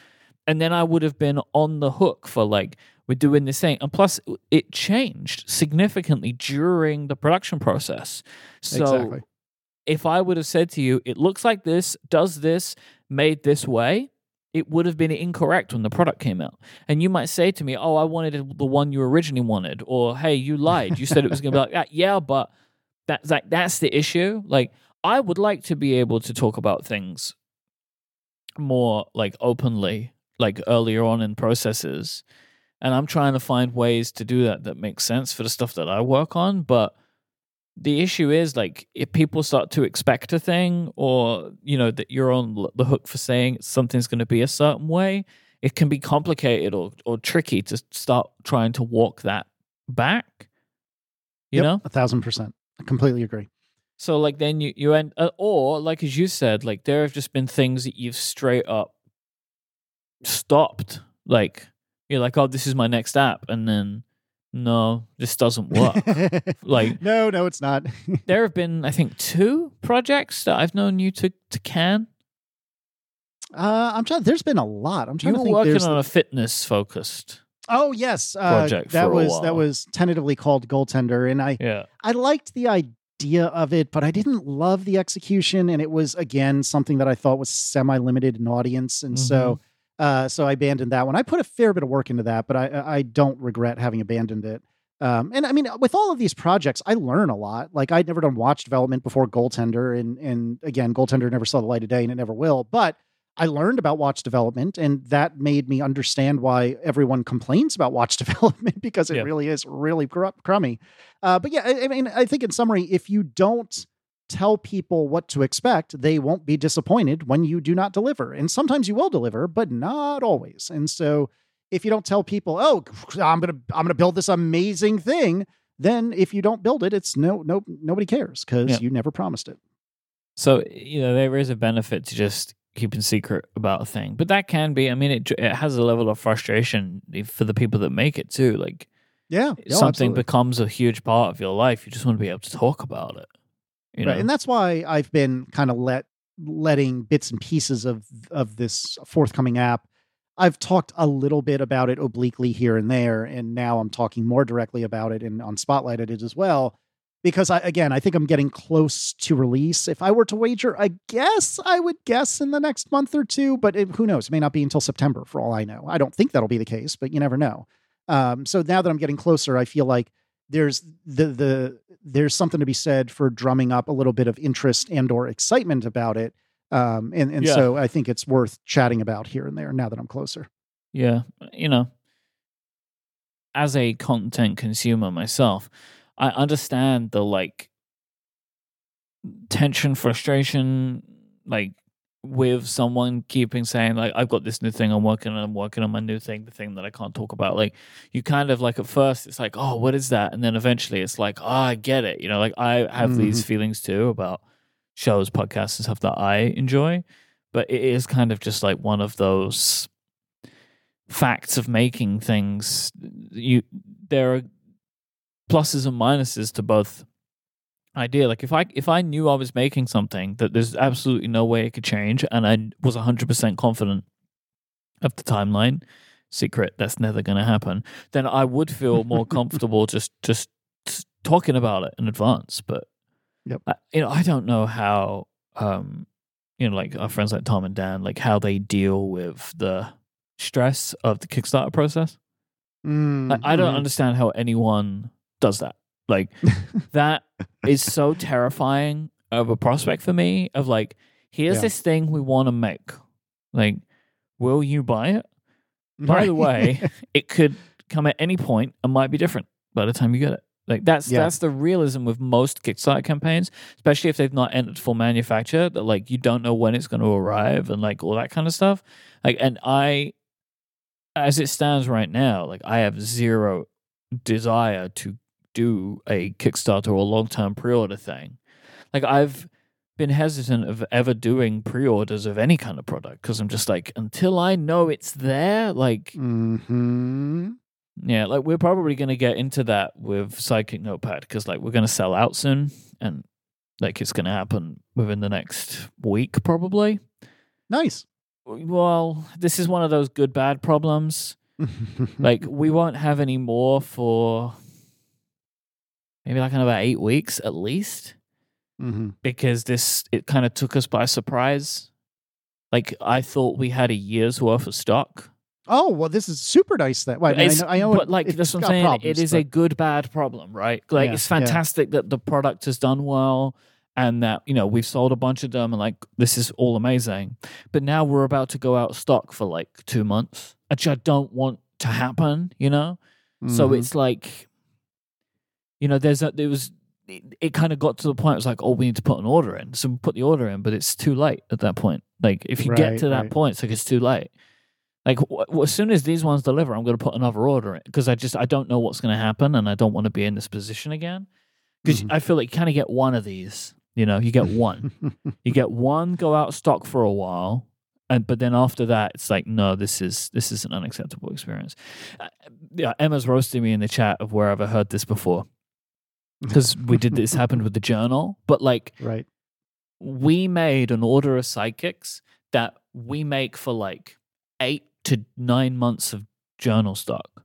And then I would have been on the hook for, like, we're doing this thing. And plus, it changed significantly during the production process. So, exactly. if I would have said to you, it looks like this, does this, made this way, it would have been incorrect when the product came out. And you might say to me, oh, I wanted the one you originally wanted. Or, hey, you lied. You said it was going to be like that. *laughs* Yeah, but that's like, that's the issue. Like, I would like to be able to talk about things more like openly, like earlier on in processes. And I'm trying to find ways to do that that makes sense for the stuff that I work on. But the issue is like if people start to expect a thing or you know that you're on the hook for saying something's going to be a certain way it can be complicated or, or tricky to start trying to walk that back you Yep, know a thousand percent. I completely agree. so like then you you end uh, or like as you said like there have just been things that you've straight up stopped like you're like oh this is my next app and then no this doesn't work *laughs* Like- no, no, it's not. *laughs* there have been i think two projects that i've known you to to can uh, I'm trying. There's been a lot. I'm you trying were to think. working on a fitness focused oh yes, uh, project that for a was while. that was tentatively called Goaltender, and I yeah I liked the idea of it, but I didn't love the execution, and it was again something that I thought was semi limited in audience, and so uh, so I abandoned that one. I put a fair bit of work into that, but I I don't regret having abandoned it. Um, and I mean, with all of these projects, I learn a lot. Like I'd never done watch development before Goaltender, and and again, Goaltender never saw the light of day, and it never will. But I learned about watch development, and that made me understand why everyone complains about watch *laughs* development because it Yeah. really is really cr- crummy. Uh, but yeah, I, I mean, I think in summary, if you don't tell people what to expect, they won't be disappointed when you do not deliver. And sometimes you will deliver, but not always. And so if you don't tell people, "Oh, *sighs* I'm going to I'm going to build this amazing thing," then if you don't build it, it's no no nobody cares cuz Yeah. you never promised it. so you know there is a benefit to just keeping secret about a thing but that can be i mean it, it has a level of frustration for the people that make it too like Yeah. no, oh, something becomes a huge part of your life you just want to be able to talk about it you know Right. And that's why I've been kind of let letting bits and pieces of of this forthcoming app. I've talked a little bit about it obliquely here and there, and now I'm talking more directly about it and on Spotlight it as well. Because I again, I think I'm getting close to release. If I were to wager, I guess I would guess in the next month or two, but it, who knows? It may not be until September for all I know. I don't think that'll be the case, but you never know. Um, so now that I'm getting closer, I feel like there's the the there's something to be said for drumming up a little bit of interest and or excitement about it. Um, and and Yeah. so I think it's worth chatting about here and there now that I'm closer. Yeah, you know, as a content consumer myself, I understand the like tension, frustration, like with someone keeping saying like I've got this new thing I'm working on, I'm working on my new thing, the thing that I can't talk about. Like you kind of like at first it's like, oh, what is that? And then eventually it's like, oh, I get it. You know, like I have these mm-hmm. feelings too about shows, podcasts, and stuff that I enjoy. But it is kind of just like one of those facts of making things you there are pluses and minuses to both idea like if i if i knew i was making something that there's absolutely no way it could change and i was 100% confident of the timeline secret that's never going to happen then i would feel more *laughs* comfortable just just talking about it in advance but Yep. I, you know i don't know how um you know like our friends like tom and dan like how they deal with the stress of the Kickstarter process. Mm, I, I don't mhm. understand how anyone does that. Like *laughs* that is so terrifying of a prospect for me. Of like, here's Yeah. this thing we want to make. Like, will you buy it? By the way, *laughs* it could come at any point and might be different by the time you get it. Like that's Yeah. that's the realism with most Kickstarter campaigns, especially if they've not entered full manufacture. That like you don't know when it's going to arrive and like all that kind of stuff. Like, and I, as it stands right now, like I have zero desire to do a Kickstarter or long term pre order thing. Like I've been hesitant of ever doing pre orders of any kind of product because I'm just like until I know it's there, like hmm yeah, like we're probably going to get into that with Sidekick Notepad because like we're going to sell out soon and like it's going to happen within the next week probably. Nice. Well, this is one of those good bad problems. *laughs* Like we won't have any more for maybe like in about 8 weeks at least hmm because this it kind of took us by surprise. Like I thought we had a year's worth of stock. Oh well, this is super nice. That well, I, mean, I know, I know but like it's that's what I'm saying. problems, it is a good bad problem, right? Like Yeah, it's yeah. fantastic that the product has done well and that you know we've sold a bunch of them and like this is all amazing. But now we're about to go out of stock for like two months, which I don't want to happen. You know, so Mhm. it's like, you know, there's a there was. It, it kind of got to the point. It was like, oh, we need to put an order in. So we put the order in, but it's too late at that point. Like, if you get to that right. point, it's like it's too late. Like w- w- as soon as these ones deliver, I'm going to put another order in because I just I don't know what's going to happen, and I don't want to be in this position again. Because Mhm. I feel like you kind of get one of these. You know, you get one. *laughs* you get one go out of stock for a while, and but then after that, it's like no, this is this is an unacceptable experience. Uh, yeah, Emma's roasting me in the chat of where I've heard this before because *laughs* we did this happened with the journal, but like right. we made an order of Sidekicks that we make for like eight to nine months of journal stock.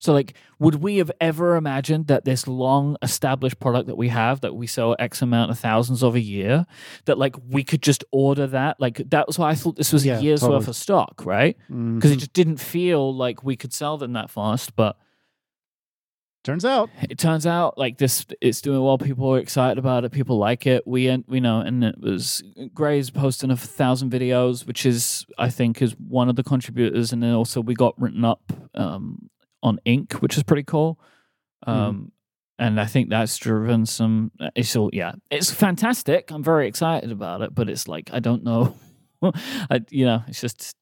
So, like, would we have ever imagined that this long established product that we have, that we sell X amount of thousands of a year, that like we could just order that? Like, that was why I thought this was Yeah, a year's totally. worth of stock, right? Because Mhm. it just didn't feel like we could sell them that fast. But turns out. It turns out like this it's doing well. People are excited about it. People like it. We we know and it was Grey's posting a thousand videos which is i think is one of the contributors. And then also we got written up um, on Inc. which is pretty cool. Um, and i think that's driven some it's all yeah it's fantastic. I'm very excited about it but it's like i don't know. *laughs* I, you know it's just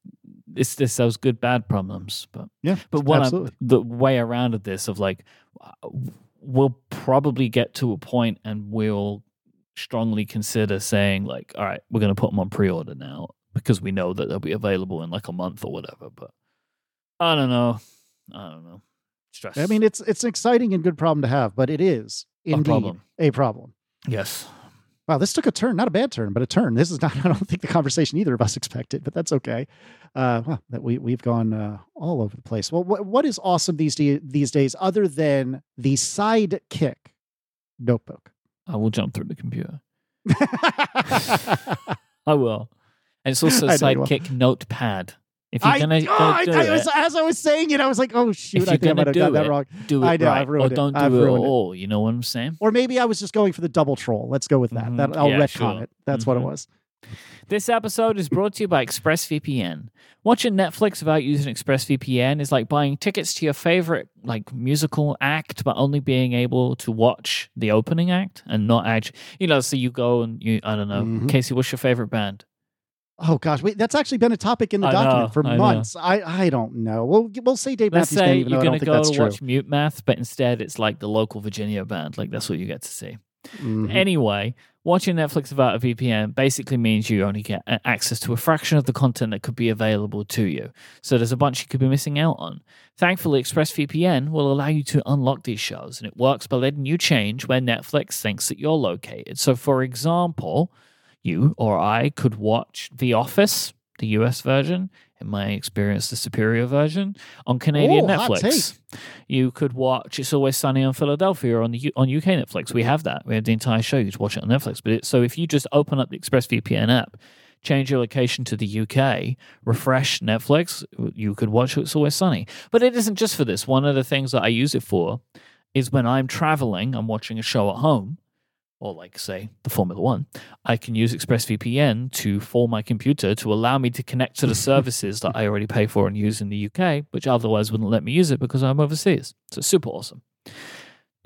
it's this those good bad problems but yeah. but what the way around of this of like, uh, we'll probably get to a point and we'll strongly consider saying like, all right, we're going to put them on pre-order now because we know that they'll be available in like a month or whatever. But I don't know. I don't know. Stress. I mean, it's it's an exciting and good problem to have, but it is indeed problem. a problem. yes. Wow, this took a turn, not a bad turn, but a turn. This is not, *laughs* I don't think the conversation either of us expected, but that's okay. Uh, well, that we, we've gone uh, all over the place. Well, what, what is awesome these, de- these days other than the sidekick notebook? I will jump through the computer. *laughs* I will. And it's also I know you will. Sidekick Notepad. If you're I, gonna, oh, I, I it, was, as I was saying it, I was like, oh, shoot, I think I might have got that wrong. do it I know, right, I've or it. don't I've do it at it. all. You know what I'm saying? Or maybe I was just going for the double troll. Let's go with that. Mhm. that I'll Yeah, retcon sure. it. That's what it Mhm. was. This episode is brought to you by ExpressVPN. Watching Netflix without using ExpressVPN is like buying tickets to your favorite like musical act, but only being able to watch the opening act and not actually, you know. So you go and you, I don't know, Mhm. Casey, what's your favorite band? Oh gosh, wait, that's actually been a topic in the I document know, for I know. months. I, I don't know. We'll we'll say Dave Let's Matthews say even you're going to go to true. watch Mute Math, but instead it's like the local Virginia band. Like that's what you get to see. Mhm. Anyway, watching Netflix without a VPN basically means you only get access to a fraction of the content that could be available to you. So there's a bunch you could be missing out on. Thankfully, ExpressVPN will allow you to unlock these shows, and it works by letting you change where Netflix thinks that you're located. So, for example, you or I could watch The Office, the US version, in my experience, the superior version, on Canadian Oh, hot Netflix. You could watch It's Always Sunny in Philadelphia on the U- on UK Netflix. We have that. We have the entire show. You just watch it on Netflix. But it, so if you just open up the ExpressVPN app, change your location to the UK, refresh Netflix, you could watch It's Always Sunny. But it isn't just for this. One of the things that I use it for is when I'm traveling, I'm watching a show at home, or like say the Formula One, I can use ExpressVPN to for my computer to allow me to connect to the *laughs* services that I already pay for and use in the UK, which otherwise wouldn't let me use it because I'm overseas. So super awesome.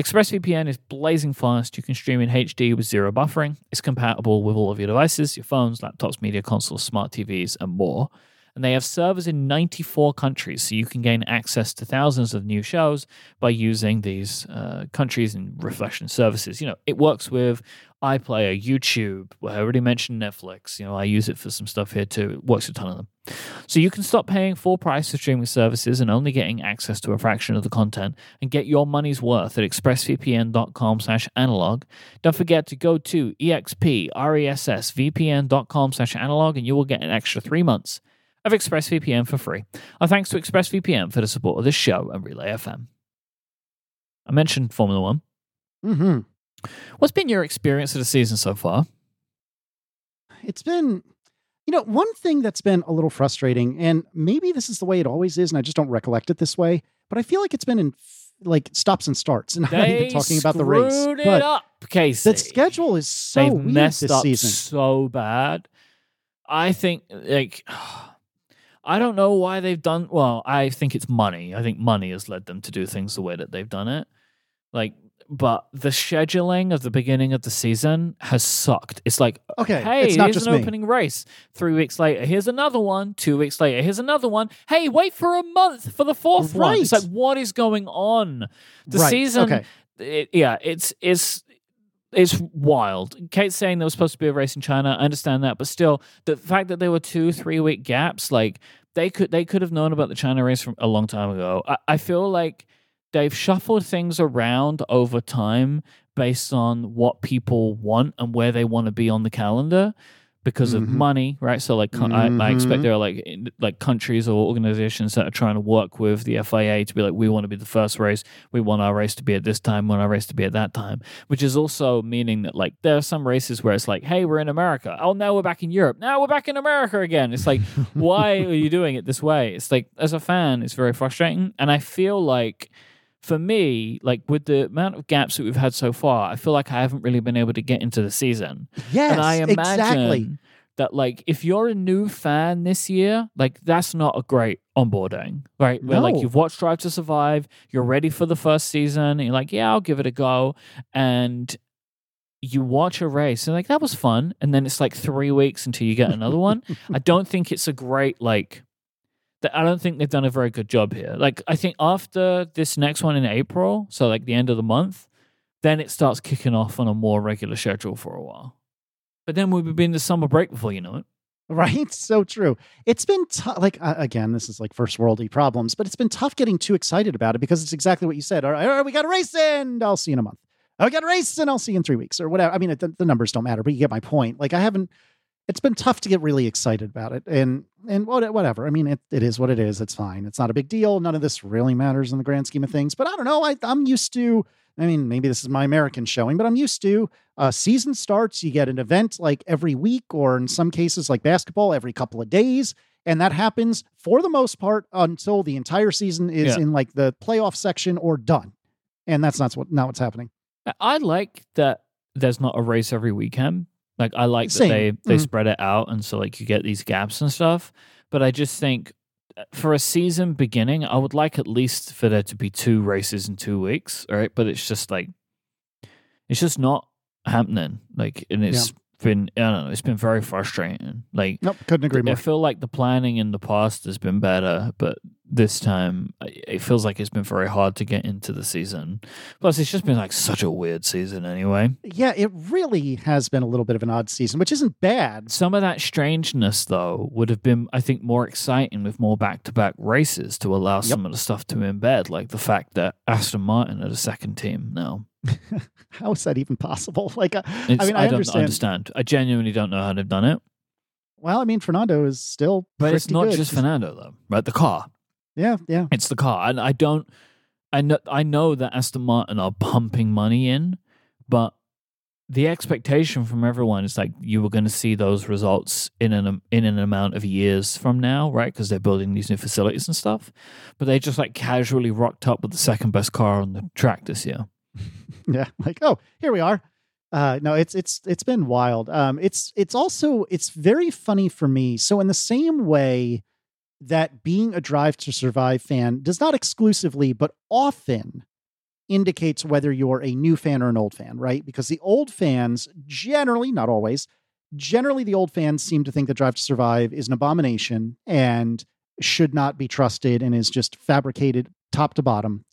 ExpressVPN is blazing fast. You can stream in HD with zero buffering. It's compatible with all of your devices, your phones, laptops, media consoles, smart TVs, and more. And they have servers in 94 countries, so you can gain access to thousands of new shows by using these uh, countries and reflection services. You know, it works with iPlayer, YouTube. Well, I already mentioned Netflix. You know, I use it for some stuff here too. It works a ton of them. So you can stop paying full price for streaming services and only getting access to a fraction of the content and get your money's worth at expressvpn.com slash analog. Don't forget to go to expressvpn.com slash analog and you will get an extra three months of ExpressVPN for free. Our thanks to ExpressVPN for the support of this show and Relay FM. I mentioned Formula One. hmm What's been your experience of the season so far? It's been, you know, one thing that's been a little frustrating, and maybe this is the way it always is, and I just don't recollect it this way, but I feel like it's been in like stops and starts, and I'm not even talking about the race. it But up, Casey. the schedule is so They've messed this up season. so bad. I think like *sighs* I don't know why they've done well, I think it's money. I think money has led them to do things the way that they've done it. Like but the scheduling of the beginning of the season has sucked. It's like, Okay, hey, it's not here's just an me. opening race. Three weeks later, here's another one. Two weeks later, here's another one. Hey, wait for a month for the fourth one. It's like, what is going on? The Right, season, okay. it, yeah, it's it's it's wild. Kate's saying there was supposed to be a race in China. I understand that, but still, the fact that there were two, three week gaps, like they could they could have known about the China race from a long time ago. I, I feel like they've shuffled things around over time based on what people want and where they want to be on the calendar because of Mhm. money, right? So like I, I expect Mhm. there are like like countries or organizations that are trying to work with the FIA to be like, we want to be the first race, we want our race to be at this time, we want our race to be at that time, which is also meaning that like there are some races where it's like, hey, we're in America, oh now we're back in Europe, now we're back in America again. It's like, *laughs* why are you doing it this way? It's like as a fan, it's very frustrating, and I feel like for me, like with the amount of gaps that we've had so far, I feel like I haven't really been able to get into the season. Yes, and I imagine exactly. that like if you're a new fan this year, like that's not a great onboarding, right? Where like you've watched Drive to Survive, you're ready for the first season, and you're like, yeah, I'll give it a go, and you watch a race and like that was fun, and then it's like three weeks until you get another one. *laughs* I don't think it's a great like. That- I don't think they've done a very good job here. Like I think after this next one in April, so like the end of the month, then it starts kicking off on a more regular schedule for a while. But then we'll be in the summer break before you know it. *laughs* Right? So true. It's been tough. Like, uh, again, this is like first worldy problems, but it's been tough getting too excited about it because it's exactly what you said. All right, all right, we got a race and I'll see you in a month. Oh, we got a race and I'll see you in three weeks or whatever. I mean, the, the numbers don't matter, but you get my point. Like, I haven't, it's been tough to get really excited about it. And, and whatever. I mean, it, it is what it is. It's fine. It's not a big deal. None of this really matters in the grand scheme of things. But I don't know. I, I'm used to, I mean, maybe this is my American showing, but I'm used to uh, season starts. You get an event like every week, or in some cases, like basketball, every couple of days. And that happens for the most part until the entire season is Yeah. in like the playoff section or done. And that's not what, not what's happening. I- I like that there's not a race every weekend. Like I like that Same. they they Mhm. spread it out and so like you get these gaps and stuff. But I just think uh, for a season beginning, I would like at least for there to be two races in two weeks, all right? But it's just like it's just not happening. Like and it's been I don't know, it's been very frustrating. Like Nope. Couldn't agree more. I feel like the planning in the past has been better, but this time it feels like it's been very hard to get into the season. Plus, it's just been like such a weird season anyway. Yeah, it really has been a little bit of an odd season, which isn't bad. Some of that strangeness, though, would have been, I think, more exciting with more back to back races to allow some of the stuff to embed, like the fact that Aston Martin are the second team now. *laughs* How is that even possible? *laughs* Like, uh, I mean, I, don't understand. understand. I genuinely don't know how they've done it. Well, I mean, Fernando is still, But it's not good. just Fernando, though, right? The car. Yeah, yeah. It's the car, and I don't. I know. I know that Aston Martin are pumping money in, but the expectation from everyone is like you were going to see those results in an in an amount of years from now, right? Because they're building these new facilities and stuff. But they just like casually rocked up with the second best car on the track this year. *laughs* yeah like oh here we are uh no it's it's it's been wild um it's it's also it's very funny for me so in the same way that being a drive to survive fan does not exclusively but often indicates whether you're a new fan or an old fan right because the old fans generally not always generally the old fans seem to think that Drive to Survive is an abomination and should not be trusted and is just fabricated top to bottom.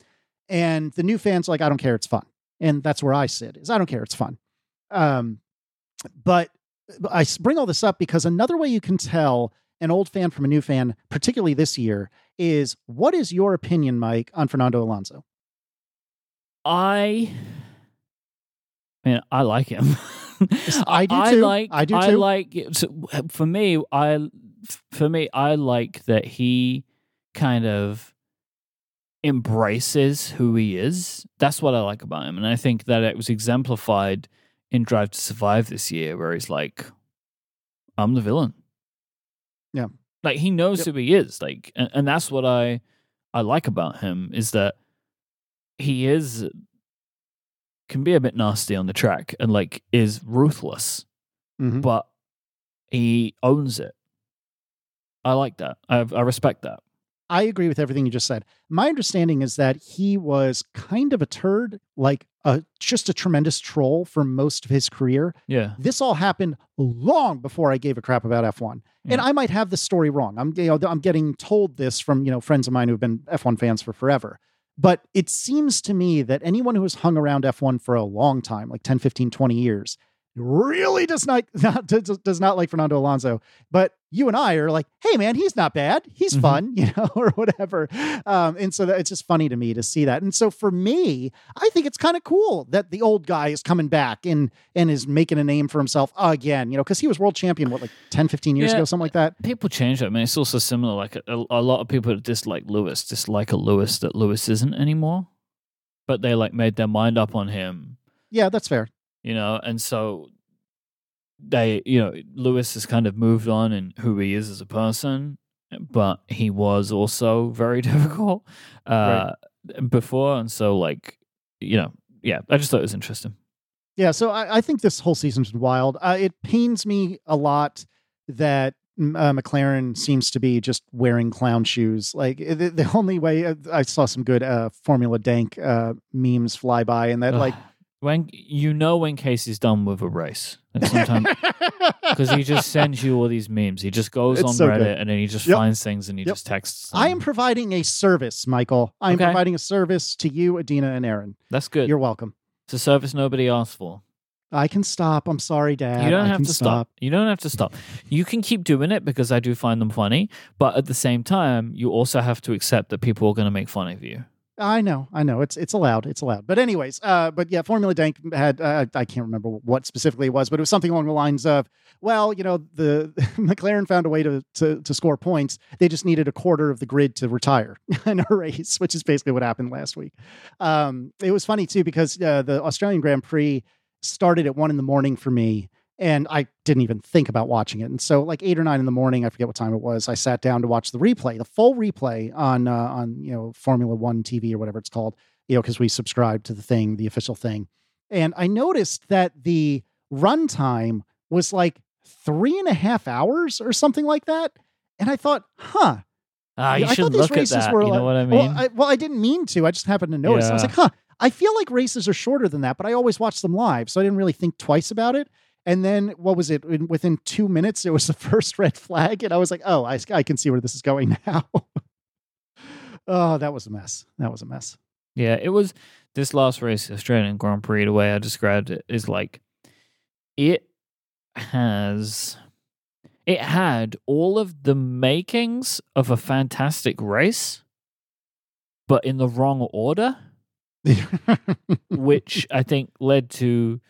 And the new fans like, I don't care, it's fun. And that's where I sit is I don't care, it's fun. Um, but I bring all this up because another way you can tell an old fan from a new fan, particularly this year, is what is your opinion, Myke, on Fernando Alonso? I, man, I like him. *laughs* I do too. like. I do too. I like. So for me, I for me, I like that he kind of embraces who he is. That's what I like about him, and I think that it was exemplified in Drive to Survive this year, where he's like, "I'm the villain." Yeah. like he knows Yep. who he is. Like, and, and that's what I I like about him is that he is can be a bit nasty on the track and like is ruthless, Mhm. but he owns it. I like that. I I respect that. I agree with everything you just said. My understanding is that he was kind of a turd, like a just a tremendous troll for most of his career. Yeah. This all happened long before I gave a crap about F1. And I might have the story wrong. I'm you know I'm getting told this from, you know, friends of mine who've been F1 fans for forever. But it seems to me that anyone who has hung around F1 for a long time, like 10, 15, 20 years, really does not, *laughs* not does, not like Fernando Alonso. But you and I are like, hey man, he's not bad. He's Mhm. fun, *laughs* you know, or whatever. Um, and so that, it's just funny to me to see that. And so for me, I think it's kind of cool that the old guy is coming back and and is making a name for himself again, you know, because he was world champion, what, like 10, 15 years Yeah. ago, something like that. People change it. I mean, it's also similar. Like a, a lot of people dislike Lewis dislike a Lewis that Lewis isn't anymore, but they like made their mind up on him Yeah, that's fair. You know and so they you know lewis has kind of moved on in who he is as a person but he was also very *laughs* difficult uh before and so like you know yeah i just thought it was interesting Yeah, so I, I think this whole season's been wild. Uh, it pains me a lot that uh, McLaren seems to be just wearing clown shoes. Like the, the only way uh, I saw some good uh, Formula Dank uh, memes fly by, and that like *sighs* *laughs* when you know when casey's done with a race and sometimes *laughs* because he just sends you all these memes he just goes It's on so reddit good. and then he just Yep. finds things and he Yep. just texts I them. am providing a service, Michael. I am Okay. providing a service to you, Adina, and Erin. that's good You're welcome. it's a service nobody asked for I can stop. I'm sorry, Dad. You don't I have can to stop. You don't have to stop. You can keep doing it because I do find them funny, but at the same time, you also have to accept that people are going to make fun of you. I know, I know. It's it's allowed. It's allowed. But anyways, uh, but yeah, Formula Dank had uh, I can't remember what specifically it was, but it was something along the lines of, well, you know, the *laughs* McLaren found a way to to to score points. They just needed a quarter of the grid to retire *laughs* in a race, which is basically what happened last week. Um, it was funny too because uh, the Australian Grand Prix started at one in the morning for me. And I didn't even think about watching it. And so, like eight or nine in the morning, I forget what time it was. I sat down to watch the replay, the full replay on uh, on you know Formula One TV or whatever it's called. You know, because we subscribe to the thing, the official thing. And I noticed that the runtime was like three and a half hours or something like that. And I thought, huh. Ah, you I should thought these look at races that. were You know what I Well mean? I, well, I didn't mean to. I just happened to notice. I was like, huh. I feel like races are shorter than that, but I always watch them live, so I didn't really think twice about it. And then what was it? In- Within two minutes, it was the *laughs* first red flag, and I was like, "Oh, I, I can see where this is going *laughs* now." oh, that was a mess. That was a mess. yeah, it was this last race, Australian Grand Prix. The way I described it is like it has. It had all of the makings of a fantastic race, but in the wrong order. *laughs* which I think led to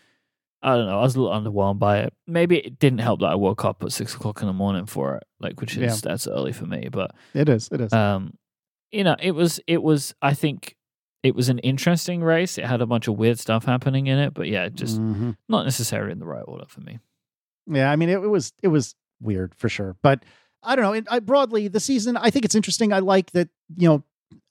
I don't know. I was a little underwhelmed by it. Maybe it didn't help that I woke up at six o'clock in the morning for it, like which is Yeah. that's early for me. But it is. It is. um, you know, it was it was. I think it was an interesting race. It had a bunch of weird stuff happening in it, but yeah, just Mhm. not necessarily in the right order for me. Yeah, I mean, it, it was it was weird for sure, but I don't know. I broadly the season, I think it's interesting. I like that. You know,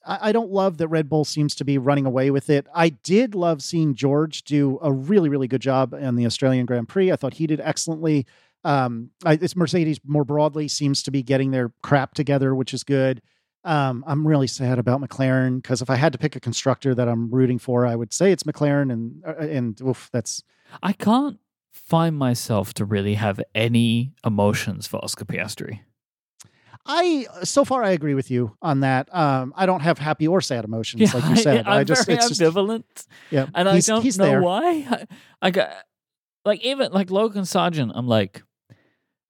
I, don't love that Red Bull seems to be running away with it. I did love seeing George do a really really good job in the Australian Grand Prix. I thought he did excellently. Um, I, it's Mercedes more broadly seems to be getting their crap together, which is good. Um, I'm really sad about McLaren because if I had to pick a constructor that I'm rooting for, I would say it's McLaren, and uh, and oof, that's I can't find myself to really have any emotions for Oscar Piastri. I so far I agree with you on that. Um, I don't have happy or sad emotions, Yeah, like you *laughs* said. I, I am just very it's just ambivalent, yeah, and I don't know there. why. I, I got like even like Logan Sargeant. I'm like,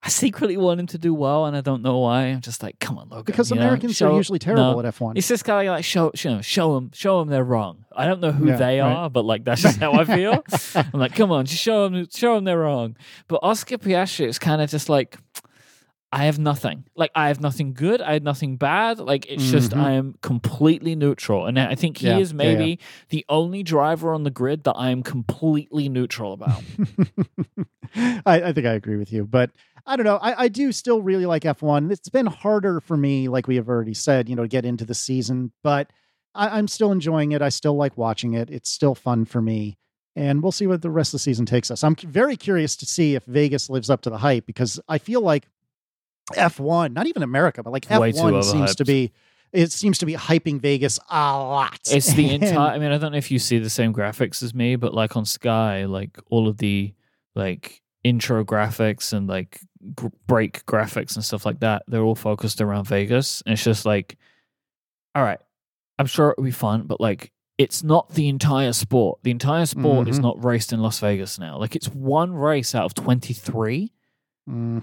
I secretly want him to do well, and I don't know why. I'm just like, come on, Logan. because Americans show- are usually terrible no. at F1. It's just kind of like show, show, show them, show them they're wrong. I don't know who Yeah, they right. are, but like that's just how I feel. *laughs* I'm like, come on, just show them, show them they're wrong. But Oscar Piastri is kind of just like, I have nothing. Like I have nothing good. I have nothing bad. Like it's just Mhm. I am completely neutral, and I think he Yeah, is yeah, yeah. maybe the only driver on the grid that I am completely neutral about. *laughs* I, I think I agree with you, but I don't know. I, I do still really like F1. It's been harder for me, like we have already said, you know, to get into the season, but I, I'm still enjoying it. I still like watching it. It's still fun for me. And we'll see what the rest of the season takes us. I'm very curious to see if Vegas lives up to the hype because I feel like F1, not even America, but like Way F1 seems to be, it seems to be hyping Vegas a lot. It's the *laughs* entire. I mean, I don't know if you see the same graphics as me, but like on Sky, like all of the like intro graphics and like gr- break graphics and stuff like that, they're all focused around Vegas. And it's just like, all right, I'm sure it'll be fun, but like, it's not the entire sport. The entire sport is Mhm. not raced in Las Vegas now. Like, it's one race out of 23.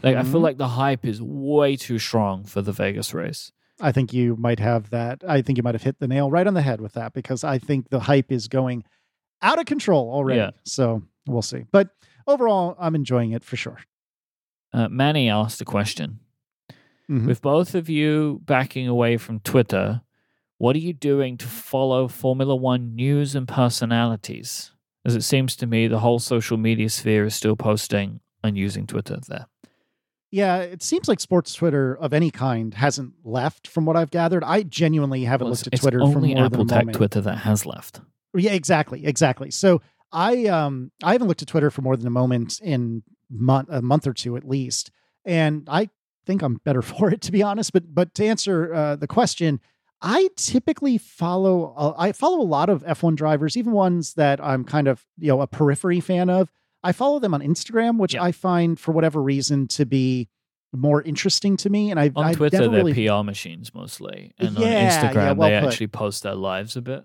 Like, I feel Mhm. like the hype is way too strong for the Vegas race. I think you might have that. I think you might have hit the nail right on the head with that because I think the hype is going out of control already. Yeah. So we'll see. But overall, I'm enjoying it for sure. Uh, Manny asked a question. Mhm. With both of you backing away from Twitter, what are you doing to follow Formula One news and personalities? As it seems to me, the whole social media sphere is still posting and using Twitter there. Yeah, it seems like sports Twitter of any kind hasn't left from what I've gathered. I genuinely haven't Well, looked at Twitter for more Apple than a Tech moment. Twitter that has left. Yeah, exactly, exactly. So I um I haven't looked at Twitter for more than a moment in month a month or two at least, and I think I'm better *laughs* for it to be honest. But but to answer uh, the question, I typically follow uh, I follow a lot of F1 drivers, even ones that I'm kind of you know a periphery fan of. I follow them on Instagram, which Yeah. I find for whatever reason to be more interesting to me. And I On I Twitter, they're really PR machines mostly. And on Yeah, yeah, Instagram, well they put. actually post their lives a bit.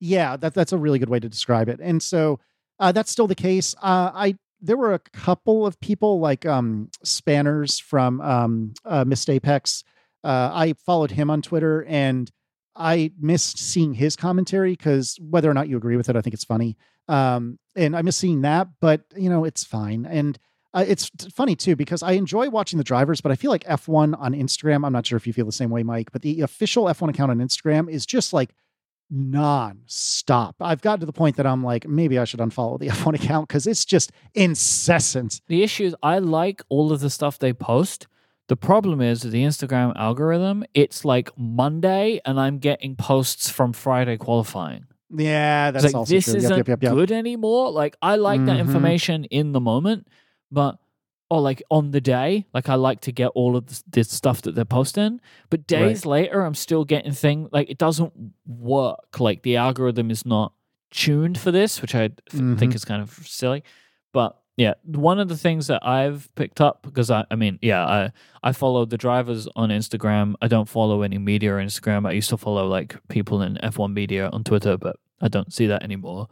Yeah, that that's a really good way to describe it. And so uh, that's still the case. Uh, I there were a couple of people like um, Spanners from um, uh, Missed Apex. Uh, I followed him on Twitter, and I missed seeing his commentary because whether or not you agree with it, I think it's funny. Um, and I miss seeing that, but you know, it's fine. And uh, it's funny too because I enjoy watching the drivers, but I feel like F1 on Instagram. I'm not sure if you feel the same way, Myke, but the official F1 account on Instagram is just like non-stop. I've gotten to the point that I'm like, maybe I should unfollow the *laughs* F1 account because it's just incessant. The issue is, I like all of the stuff they post. The problem is with the Instagram algorithm, it's like Monday and I'm getting posts from Friday qualifying. Yeah, It's that's like also this true. isn't Yep, yep, yep, good anymore. Like I like that Mhm. information in the moment, but or like on the day, like I like to get all of this, stuff that they're posting. But days later, I'm still getting thing like it doesn't work. Like the algorithm is not tuned for this, which I f- think is kind of silly. But yeah, one of the things that I've picked up because I, I mean, yeah, I I follow the drivers on Instagram. I don't follow any media on Instagram. I used to follow like people in F1 media on Twitter, but I don't see that anymore.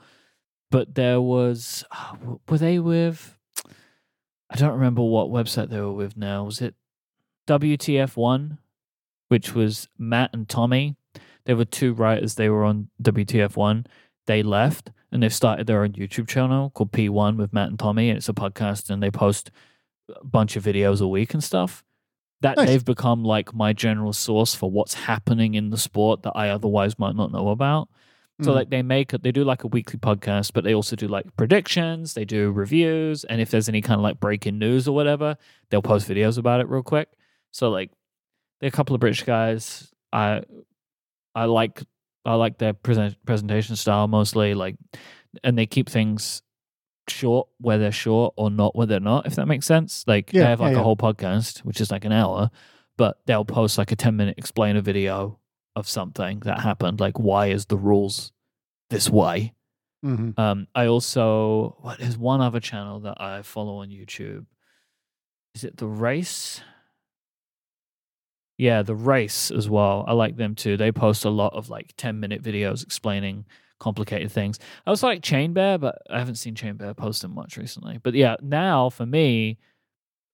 But there was, ah, were they with? I don't remember what website they were with now. Was it WTF1, which was Matt and Tommy? They were two writers. They were on WTF1. They left and they've started their own YouTube channel called P1 with Matt and Tommy, and it's a podcast and they post a bunch of videos a week and stuff. That Nice. they've become like my general source for what's happening in the sport that I otherwise might not know about. So Mm. like they make they do like a weekly podcast, but they also do like predictions, they do reviews, and if there's any kind of like breaking news or whatever, they'll post videos about it real quick. So like they're a couple of British guys. I I like I like their present, presentation style mostly, like and they keep things short where they're short or not where they're not, if that makes sense. Like Yeah, they have like yeah. a whole podcast, which is like an hour, but they'll post like a 10 minute explainer video of something that happened. Like, why is the rules this way? Mhm. Um, I also what is one other channel that I follow on YouTube? Is it the Race? Yeah, the Race as well. I like them too. They post a lot of like ten minute videos explaining complicated things. I was like Chain Bear, but I haven't seen Chain Bear post them much recently. But yeah, now for me,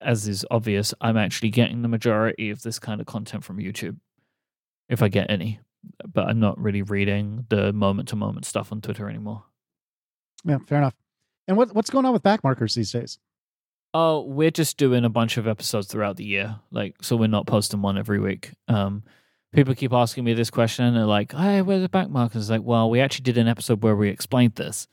as is obvious, I'm actually getting the majority of this kind of content from YouTube, if I get any. But I'm not really reading the moment to moment stuff on Twitter anymore. Yeah, fair enough. And what what's going on with backmarkers these days? Oh, we're just doing a bunch of episodes throughout the year. Like, so we're not posting one every week. Um, people keep asking me this question. And they're like, "Hey, where's the back markers?" It's like, well, we actually did an episode where we explained this,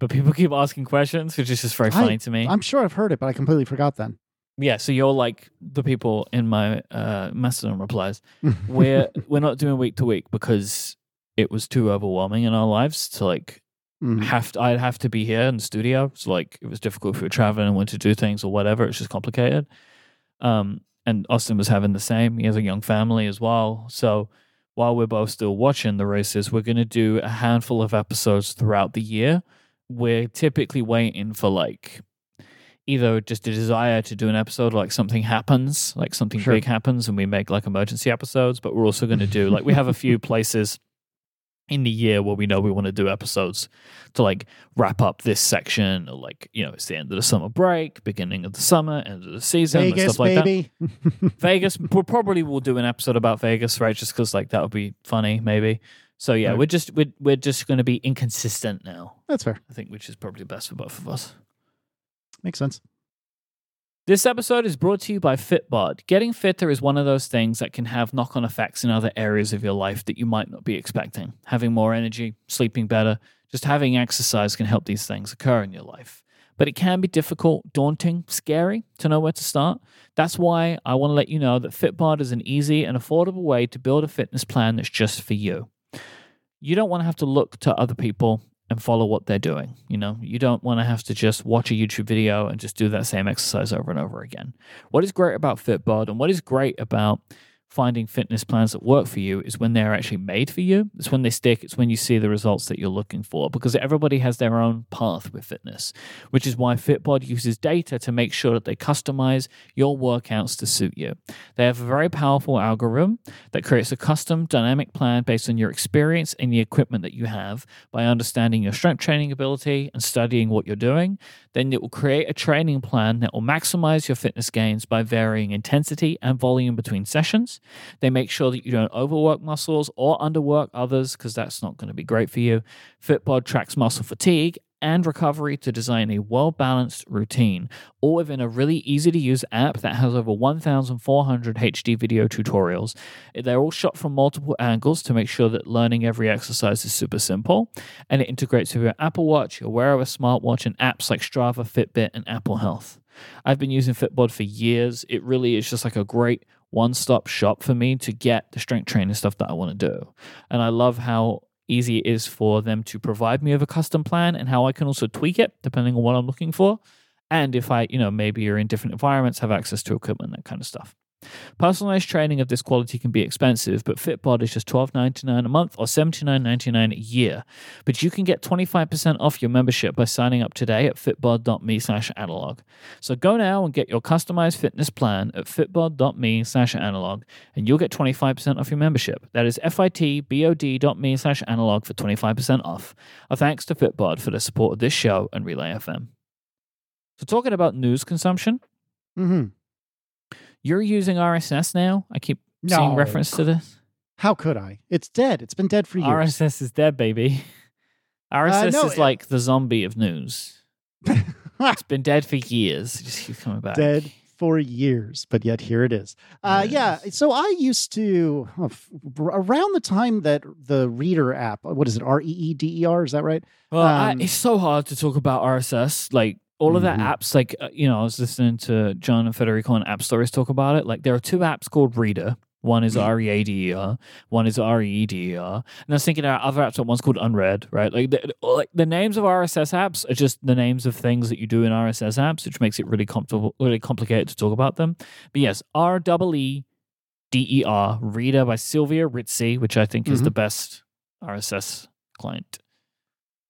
but people *laughs* keep asking questions, which is just very I- funny to me. I'm sure I've heard it, but I completely forgot then. yeah, so you're like the people in my uh, Mastodon replies. *laughs* We're we're not doing week to week because it was too overwhelming in our lives to like Mhm. have to, I'd have to be here in the studio. So like it was difficult if we were traveling and wanted to do things or whatever. It's just complicated. Um, and Austin was having the same. He has a young family as well. So while we're both still watching the races, we're going to do a handful of episodes throughout the year. We're typically waiting for like either just a desire to do an episode, like something happens, like something Sure. big happens, and we make like emergency episodes. But we're also going to do like we have a few *laughs* places in the year where we know we want to do episodes to like wrap up this section or like you know it's the end of the summer break beginning of the summer end of the season and Vegas, stuff like that *laughs* *laughs* vegas we probably will do an episode about vegas right just because like that would be funny maybe so yeah Right. we're just we're, we're just going to be inconsistent now That's fair. i think which is probably best for both of us Makes sense. This episode is brought to you by Fitbod. Getting fitter is one of those things that can have knock on effects in other areas of your life that you might not be expecting. Having more energy, sleeping better, just having exercise can help these things occur in your life. But it can be difficult, daunting, scary to know where to start. That's why I want to let you know that Fitbod is an easy and affordable way to build a fitness plan that's just for you. You don't want to have to look to other people and follow what they're doing. You know, you don't want to have to just watch a YouTube video and just do that same exercise over and over again. What is great about Fitbod and what is great about finding fitness plans that work for you is when they're actually made for you. It's when they stick, it's when you see the results that you're looking for because everybody has their own path with fitness, which is why Fitbod uses data to make sure that they customize your workouts to suit you. They have a very powerful algorithm that creates a custom dynamic plan based on your experience and the equipment that you have by understanding your strength training ability and studying what you're doing. Then it will create a training plan that will maximize your fitness gains by varying intensity and volume between sessions. They make sure that you don't overwork muscles or underwork others because that's not going to be great for you. Fitbod tracks muscle fatigue and recovery to design a well balanced routine, all within a really easy to use app that has over 1,400 HD video tutorials. They're all shot from multiple angles to make sure that learning every exercise is super simple. And it integrates with your Apple Watch, your Wear OS smartwatch, and apps like Strava, Fitbit, and Apple Health. I've been using Fitbod for years. It really is just like a great one stop shop for me to get the strength training stuff that I want to do. And I love how easy it is for them to provide me with a custom plan and how I can also tweak it depending on what I'm looking for. And if I, you know, maybe you're in different environments, have access to equipment, that kind of stuff. Personalized training of this quality can be expensive, but Fitbod is just $12.99 a month or $79.99 a year. But you can get 25% off your membership by signing up today at fitbod.me slash analog. So go now and get your customized fitness plan at fitbod.me slash analog, and you'll get 25% off your membership. That is fitbod.me slash analog for 25% off. Our thanks to Fitbod for the support of this show and Relay FM. So talking about news consumption, hmm you're using RSS now? I keep No. seeing reference to this. How could I? It's dead. It's been dead for years. RSS is dead, baby. RSS *laughs* Uh, no, is it- like the zombie of news. *laughs* It's been dead for years. It just keeps coming back. dead for years, but yet here it is. Uh, yeah. So I used to oh, f- around the time that the Reeder app. What is it? R E E D E R. Is that right? Well, I, Um, it's so hard to talk about RSS. Like all of the Mhm. apps, like uh, you know, I was listening to John and Federico on App Stories talk about it. Like there are two apps called Reader. One is R E A D E R. One is R E E D E R. And I was thinking about other apps. But one's called Unread, right? Like the, like the names of RSS apps are just the names of things that you do in RSS apps, which makes it really comfortable, really complicated to talk about them. But yes, R E E D E R Reeder by Silvio Rizzi, which I think is Mhm. the best RSS client.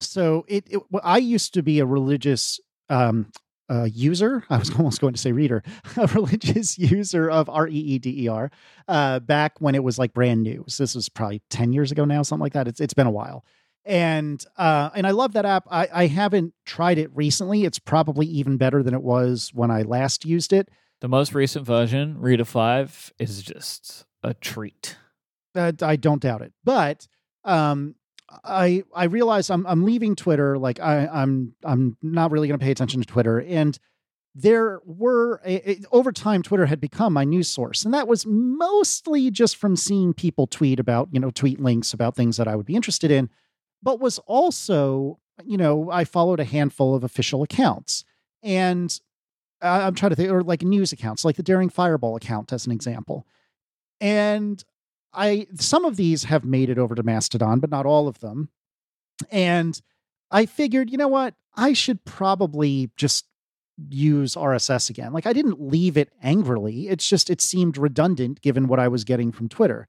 so it, it well, I used to be a religious um, uh, user. I was *laughs* almost going to say reader, *laughs* a religious *laughs* user of R E E D E R uh, back when it was like brand new. So this was probably 10 years ago now, something like that. It's, it's been a while. And uh, and I love that app. I, I haven't tried it recently. It's probably even better than it was when I last used it. The most recent version, Reeder 5, is just a treat. Uh, I don't doubt it. But um, I I realize I'm I'm leaving Twitter. Like I, I'm I'm not really going to pay attention to Twitter. And there were a, a, over time Twitter had become my news source, and that was mostly just from seeing people tweet about you know tweet links about things that I would be interested in, but was also you know I followed a handful of official accounts, and I'm trying to think or like news accounts, like the Daring Fireball account as an example, and I some of these have made it over to Mastodon, but not all of them. And I figured, you know what? I should probably just use RSS again. Like I didn't leave it angrily. It's just it seemed redundant given what I was getting from Twitter.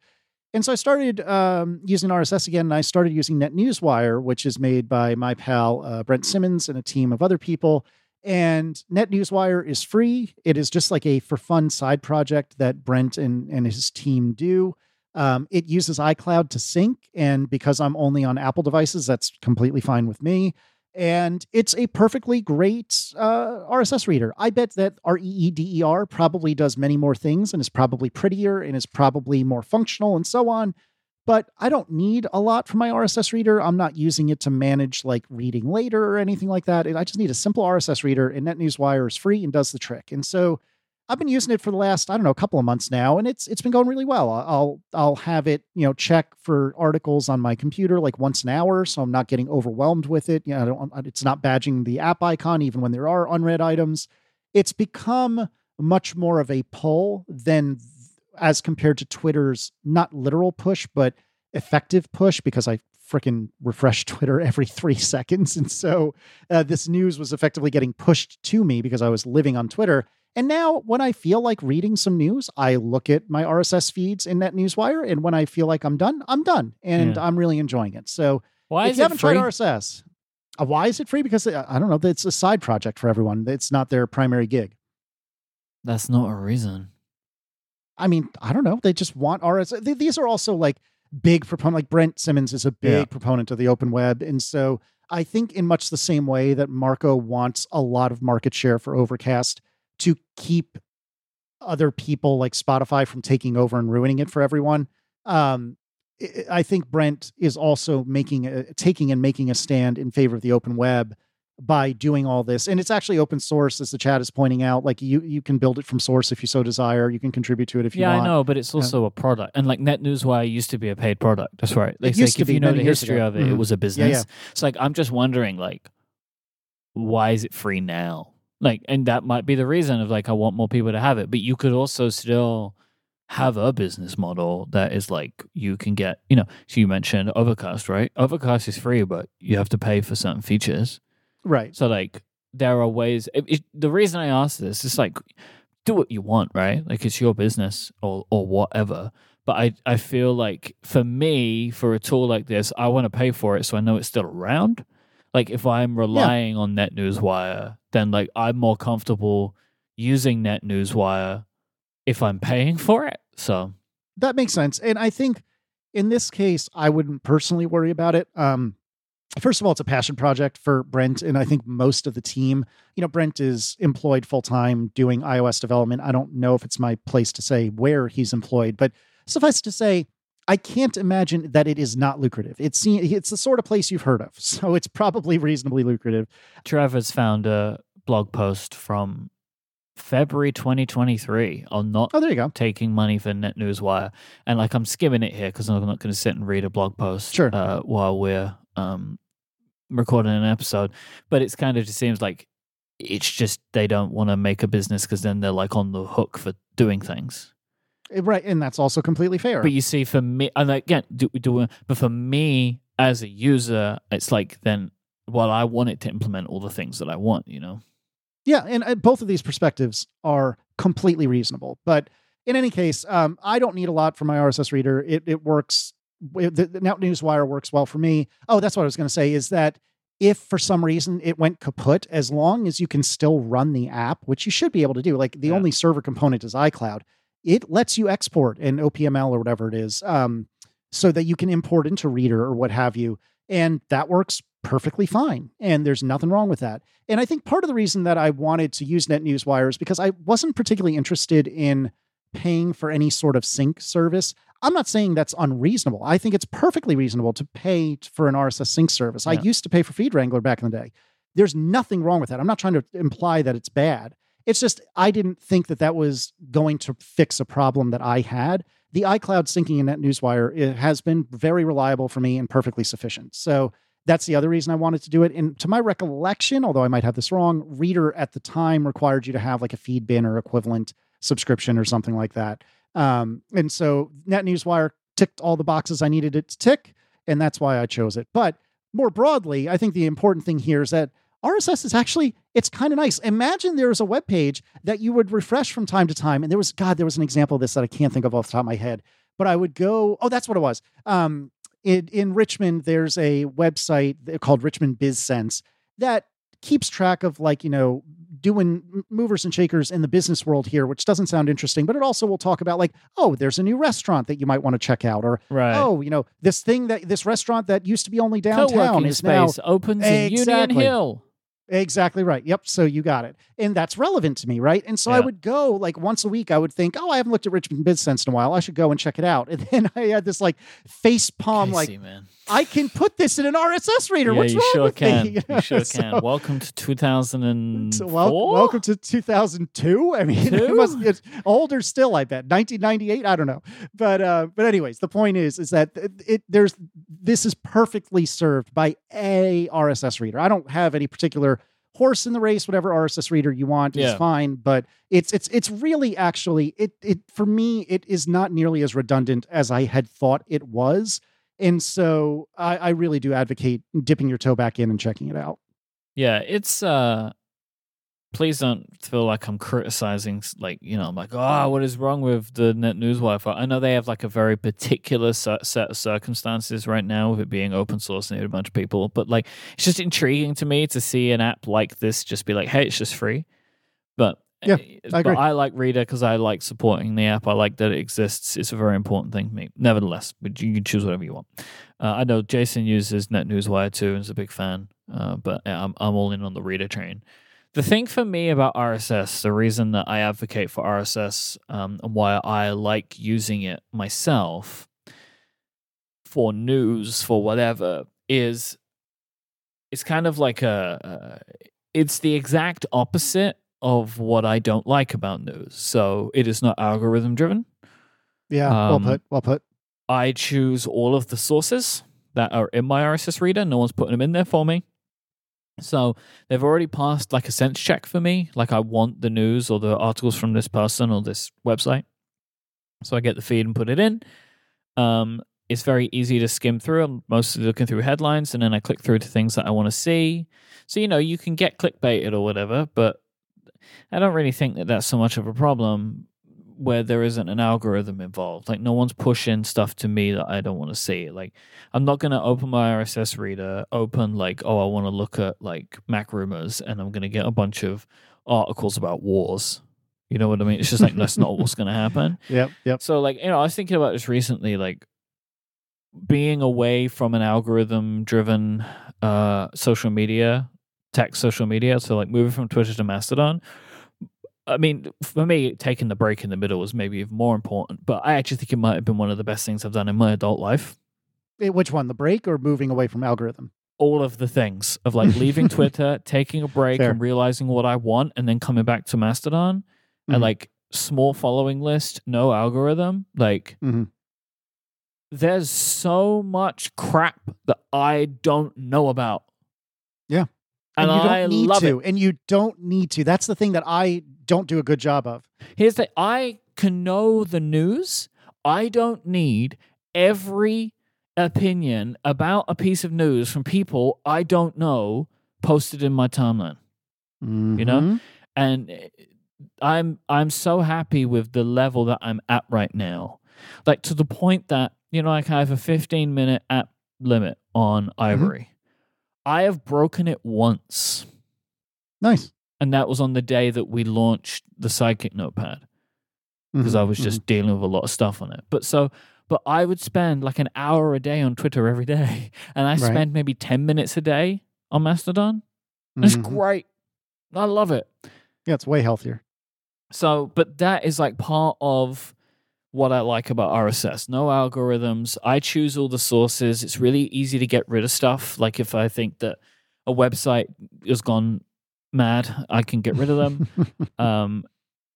And so I started um, using RSS again, and I started using NetNewsWire, which is made by my pal uh, Brent Simmons and a team of other people. And NetNewsWire is free. It is just like a for fun side project that Brent and, and his team do. Um, it uses iCloud to sync, and because I'm only on Apple devices, that's completely fine with me. And it's a perfectly great uh, RSS reader. I bet that REEDER probably does many more things and is probably prettier and is probably more functional and so on. But I don't need a lot from my RSS reader. I'm not using it to manage like reading later or anything like that. I just need a simple RSS reader, and NetNewsWire is free and does the trick. And so I've been using it for the last I don't know a couple of months now, and it's it's been going really well. I'll I'll have it you know check for articles on my computer like once an hour, so I'm not getting overwhelmed with it. You know, it's not badging the app icon even when there are unread items. It's become much more of a pull than as compared to Twitter's not literal push, but effective push because I freaking refresh *laughs* Twitter every three seconds, and so uh, this news was effectively getting pushed to me because I was living on Twitter and now, when I feel like reading some news, I look at my RSS feeds in NetNewsWire, and when I feel like I'm done, I'm done, and yeah. I'm really enjoying it. So, why if is you haven't free? tried RSS, uh, why is it free? Because uh, I don't know. It's a side project for everyone. It's not their primary gig. That's not a reason. I mean, I don't know. They just want RSS. These are also like big proponent. Like Brent Simmons is a big yeah. proponent of the open web, and so I think in much the same way that Marco wants a lot of market share for Overcast to keep other people like Spotify from taking over and ruining it for everyone. Um, I think Brent is also making a, taking and making a stand in favor of the open web by doing all this. And it's actually open source as the chat is pointing out. Like you you can build it from source if you so desire. You can contribute to it if you yeah want. i know but it's also a product. And like netnewswire used to be a paid product. That's right. Like, like to if you know the history of it mm-hmm. it was a business yeah, yeah. it's like i'm just wondering like why is it free now like, and that might be the reason of like, I want more people to have it. But you could also still have a business model that is like you can get, you know, so you mentioned Overcast, right? Overcast is free, but you have to pay for certain features. Right. So, like, there are ways. It, it, the reason I ask this is like, do what you want, right? Like, it's your business or, or whatever. But I, I feel like for me, for a tool like this, I want to pay for it so I know it's still around. Like if I'm relying yeah. on NetNewsWire, then like I'm more comfortable using NetNewsWire if I'm paying for it. So that makes sense. And I think in this case, I wouldn't personally worry about it. Um, first of all, it's a passion project for Brent, and I think most of the team. You know, Brent is employed full time doing iOS development. I don't know if it's my place to say where he's employed, but suffice to say, I can't imagine that it is not lucrative. It's it's the sort of place you've heard of, *laughs* so it's probably reasonably lucrative. Trevor's found a blog post from February 2023 on not oh, there you go. taking money for NetNewsWire, and like I'm skimming it here because I'm not going to sit and read a blog post sure. uh, while we're um, recording an episode. But it's kind of just seems like it's just they don't want to make a business because then they're like on the hook for doing things. Eh, right, and that's also completely fair. But you see, for me, and again, do, do, but for me as a user, it's like then, well, I want it to implement all the things that I want, you know. Yeah, and uh, both of these perspectives are completely reasonable. But in any case, um, I don't need a lot from my RSS reader. It it works. The, the NetNewsWire works well for me. Oh, that's what I was going to say. Is that if for some reason it went kaput, as long as you can still run the app, which you should be able to do, like the Yeah. only server component is iCloud, it lets you export in OPML or whatever it is, um, so that you can import into Reeder or what have you. And that works perfectly fine. And there's nothing wrong with that. And I think part of the reason that I wanted to use Net NetNewsWire is because I wasn't particularly interested in paying for any sort of sync service. I'm not saying that's unreasonable. I think it's perfectly reasonable to pay for an RSS sync service. I used to pay for Feed Wrangler back in the day. There's nothing wrong with that. I'm not trying to imply that it's bad. It's just I didn't think that that was going to fix a problem that I had. The iCloud syncing in NetNewsWire it has been very reliable for me and perfectly sufficient. So that's the other reason I wanted to do it. And to my recollection, although I might have this wrong, Reeder at the time required you to have like a Feedbin or equivalent subscription or something like that. Um, and so NetNewsWire ticked all the boxes I needed it to tick, and that's why I chose it. But more broadly, I think the important thing here is that RSS is actually it's kind of nice. Imagine there was a web page that you would refresh from time to time, and there was God, there was an example of this that I can't think of off the top of my head. But I would go, oh, that's what it was. Um, in, in Richmond, there's a website called Richmond BizSense that keeps track of like you know doing movers and shakers in the business world here, which doesn't sound interesting, but it also will talk about like, oh, there's a new restaurant that you might want to check out, or Right. oh, you know, this thing that this restaurant that used to be only downtown Co-working is now space opens in Union Hill. Exactly right. Yep. So you got it. And that's relevant to me, right? And so I would go like once a week, I would think, oh, I haven't looked at Richmond BizSense in a while. I should go and check it out. *laughs* And then I had this like face palm, like, man. I can put this in an RSS reader. Yeah, What's you wrong sure with can. me? *laughs* You sure So- can. Welcome to 2004. wel- welcome to 2002. I mean, *laughs* it must be it's older still. I bet 1998. I don't know, but uh, but anyways, the point is, is that it, it there's this is perfectly served by a RSS reader. I don't have any particular horse in the race. Whatever RSS reader you want is fine, but it's it's it's really actually it it for me it is not nearly as redundant as I had thought it was. And so I, I really do advocate dipping your toe back in and checking it out. Yeah, it's uh please don't feel like I'm criticizing like, you know, I'm like, "Oh, what is wrong with the Net News Wi-Fi?" I know they have like a very particular set of circumstances right now with it being open source and a bunch of people, but like it's just intriguing to me to see an app like this just be like, "Hey, it's just free." But Yeah, I but agree. I like Reeder because I like supporting the app. I like that it exists. It's a very important thing to me. Nevertheless, but you can choose whatever you want. Uh, I know Jason uses NetNewsWire too and is a big fan, uh, but I'm, I'm all in on the Reeder train. The thing for me about RSS, the reason that I advocate for RSS um, and why I like using it myself for news, for whatever, is it's kind of like a, uh, it's the exact opposite of what I don't like about news. So it is not algorithm driven. Yeah, well Um, put. Well put. I choose all of the sources that are in my RSS reader. No one's putting them in there for me. So they've already passed like a sense check for me. Like I want the news or the articles from this person or this website. So I get the feed and put it in. Um, it's very easy to skim through. I'm mostly looking through headlines and then I click through to things that I want to see. So, you know, you can get clickbaited or whatever, but I don't really think that that's so much of a problem where there isn't an algorithm involved. Like no one's pushing stuff to me that I don't want to see. Like I'm not gonna open my RSS reader, open like, oh, I want to look at like Mac rumors, and I'm gonna get a bunch of articles about wars. You know what I mean? It's just like that's not what's gonna happen. *laughs* Yep. Yep. So like, you know, I was thinking about this recently, like being away from an algorithm driven uh social media, tech social media. So like moving from Twitter to Mastodon. I mean, for me, taking the break in the middle was maybe even more important, but I actually think it might have been one of the best things I've done in my adult life. Eh, Which one, the break or moving away from algorithm? All of the things of like leaving *laughs* Twitter, taking a break, Fair. and realizing what I want, and then coming back to Mastodon, Mhm. and like small following list, no algorithm. Like, Mhm. there's so much crap that I don't know about. Yeah. And, you don't I need love to, it. and you don't need to. That's the thing that I don't do a good job of. Here's the I can know the news. I don't need every opinion about a piece of news from people I don't know posted in my timeline. You know? Mhm. And eh, I'm I'm so happy with the level that I'm at right now. Like to the point that, you know, like I have a 15 minute app limit on Ivory. I have broken it once, Nice. and that was on the day that we launched the Sidekick Notepad because Mhm, I was just dealing with a lot of stuff on it. But so, but I would spend like an hour a day on Twitter every day, *laughs* and I Right. spend maybe ten minutes a day on Mastodon. mhm, It's great. I love it. Yeah, it's way healthier. So, but that is like part of what I like about RSS. No algorithms. I choose all the sources. It's really easy to get rid of stuff. Like if I think that a website has gone mad, I can get rid of them. *laughs* um,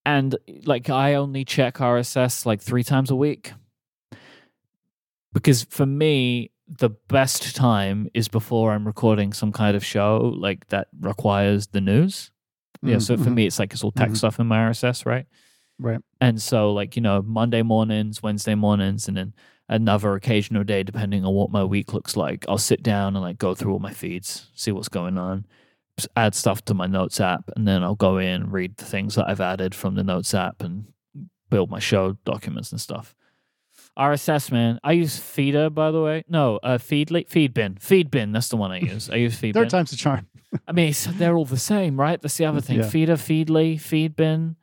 and like I only check RSS like three times a week because for me the best time is before I'm recording some kind of show like that requires the news. Yeah, Mhm, so for mhm. me it's like it's all tech Mhm. stuff in my RSS, right? Right. And so like, you know, Monday mornings, Wednesday mornings, and then another occasional day depending on what my week looks like, I'll sit down and like go through all my feeds, see what's going on, add stuff to my notes app, and then I'll go in, read the things that I've added from the notes app and build my show documents and stuff. RSS, man. I use Feeder, by the way. No, uh, Feedly, Feedbin. Feedbin, that's the one I use. I use *laughs* Feedbin. Third time's the charm. I mean, they're all the same, right? That's the other thing. Yeah. Feeder, Feedly, Feedbin.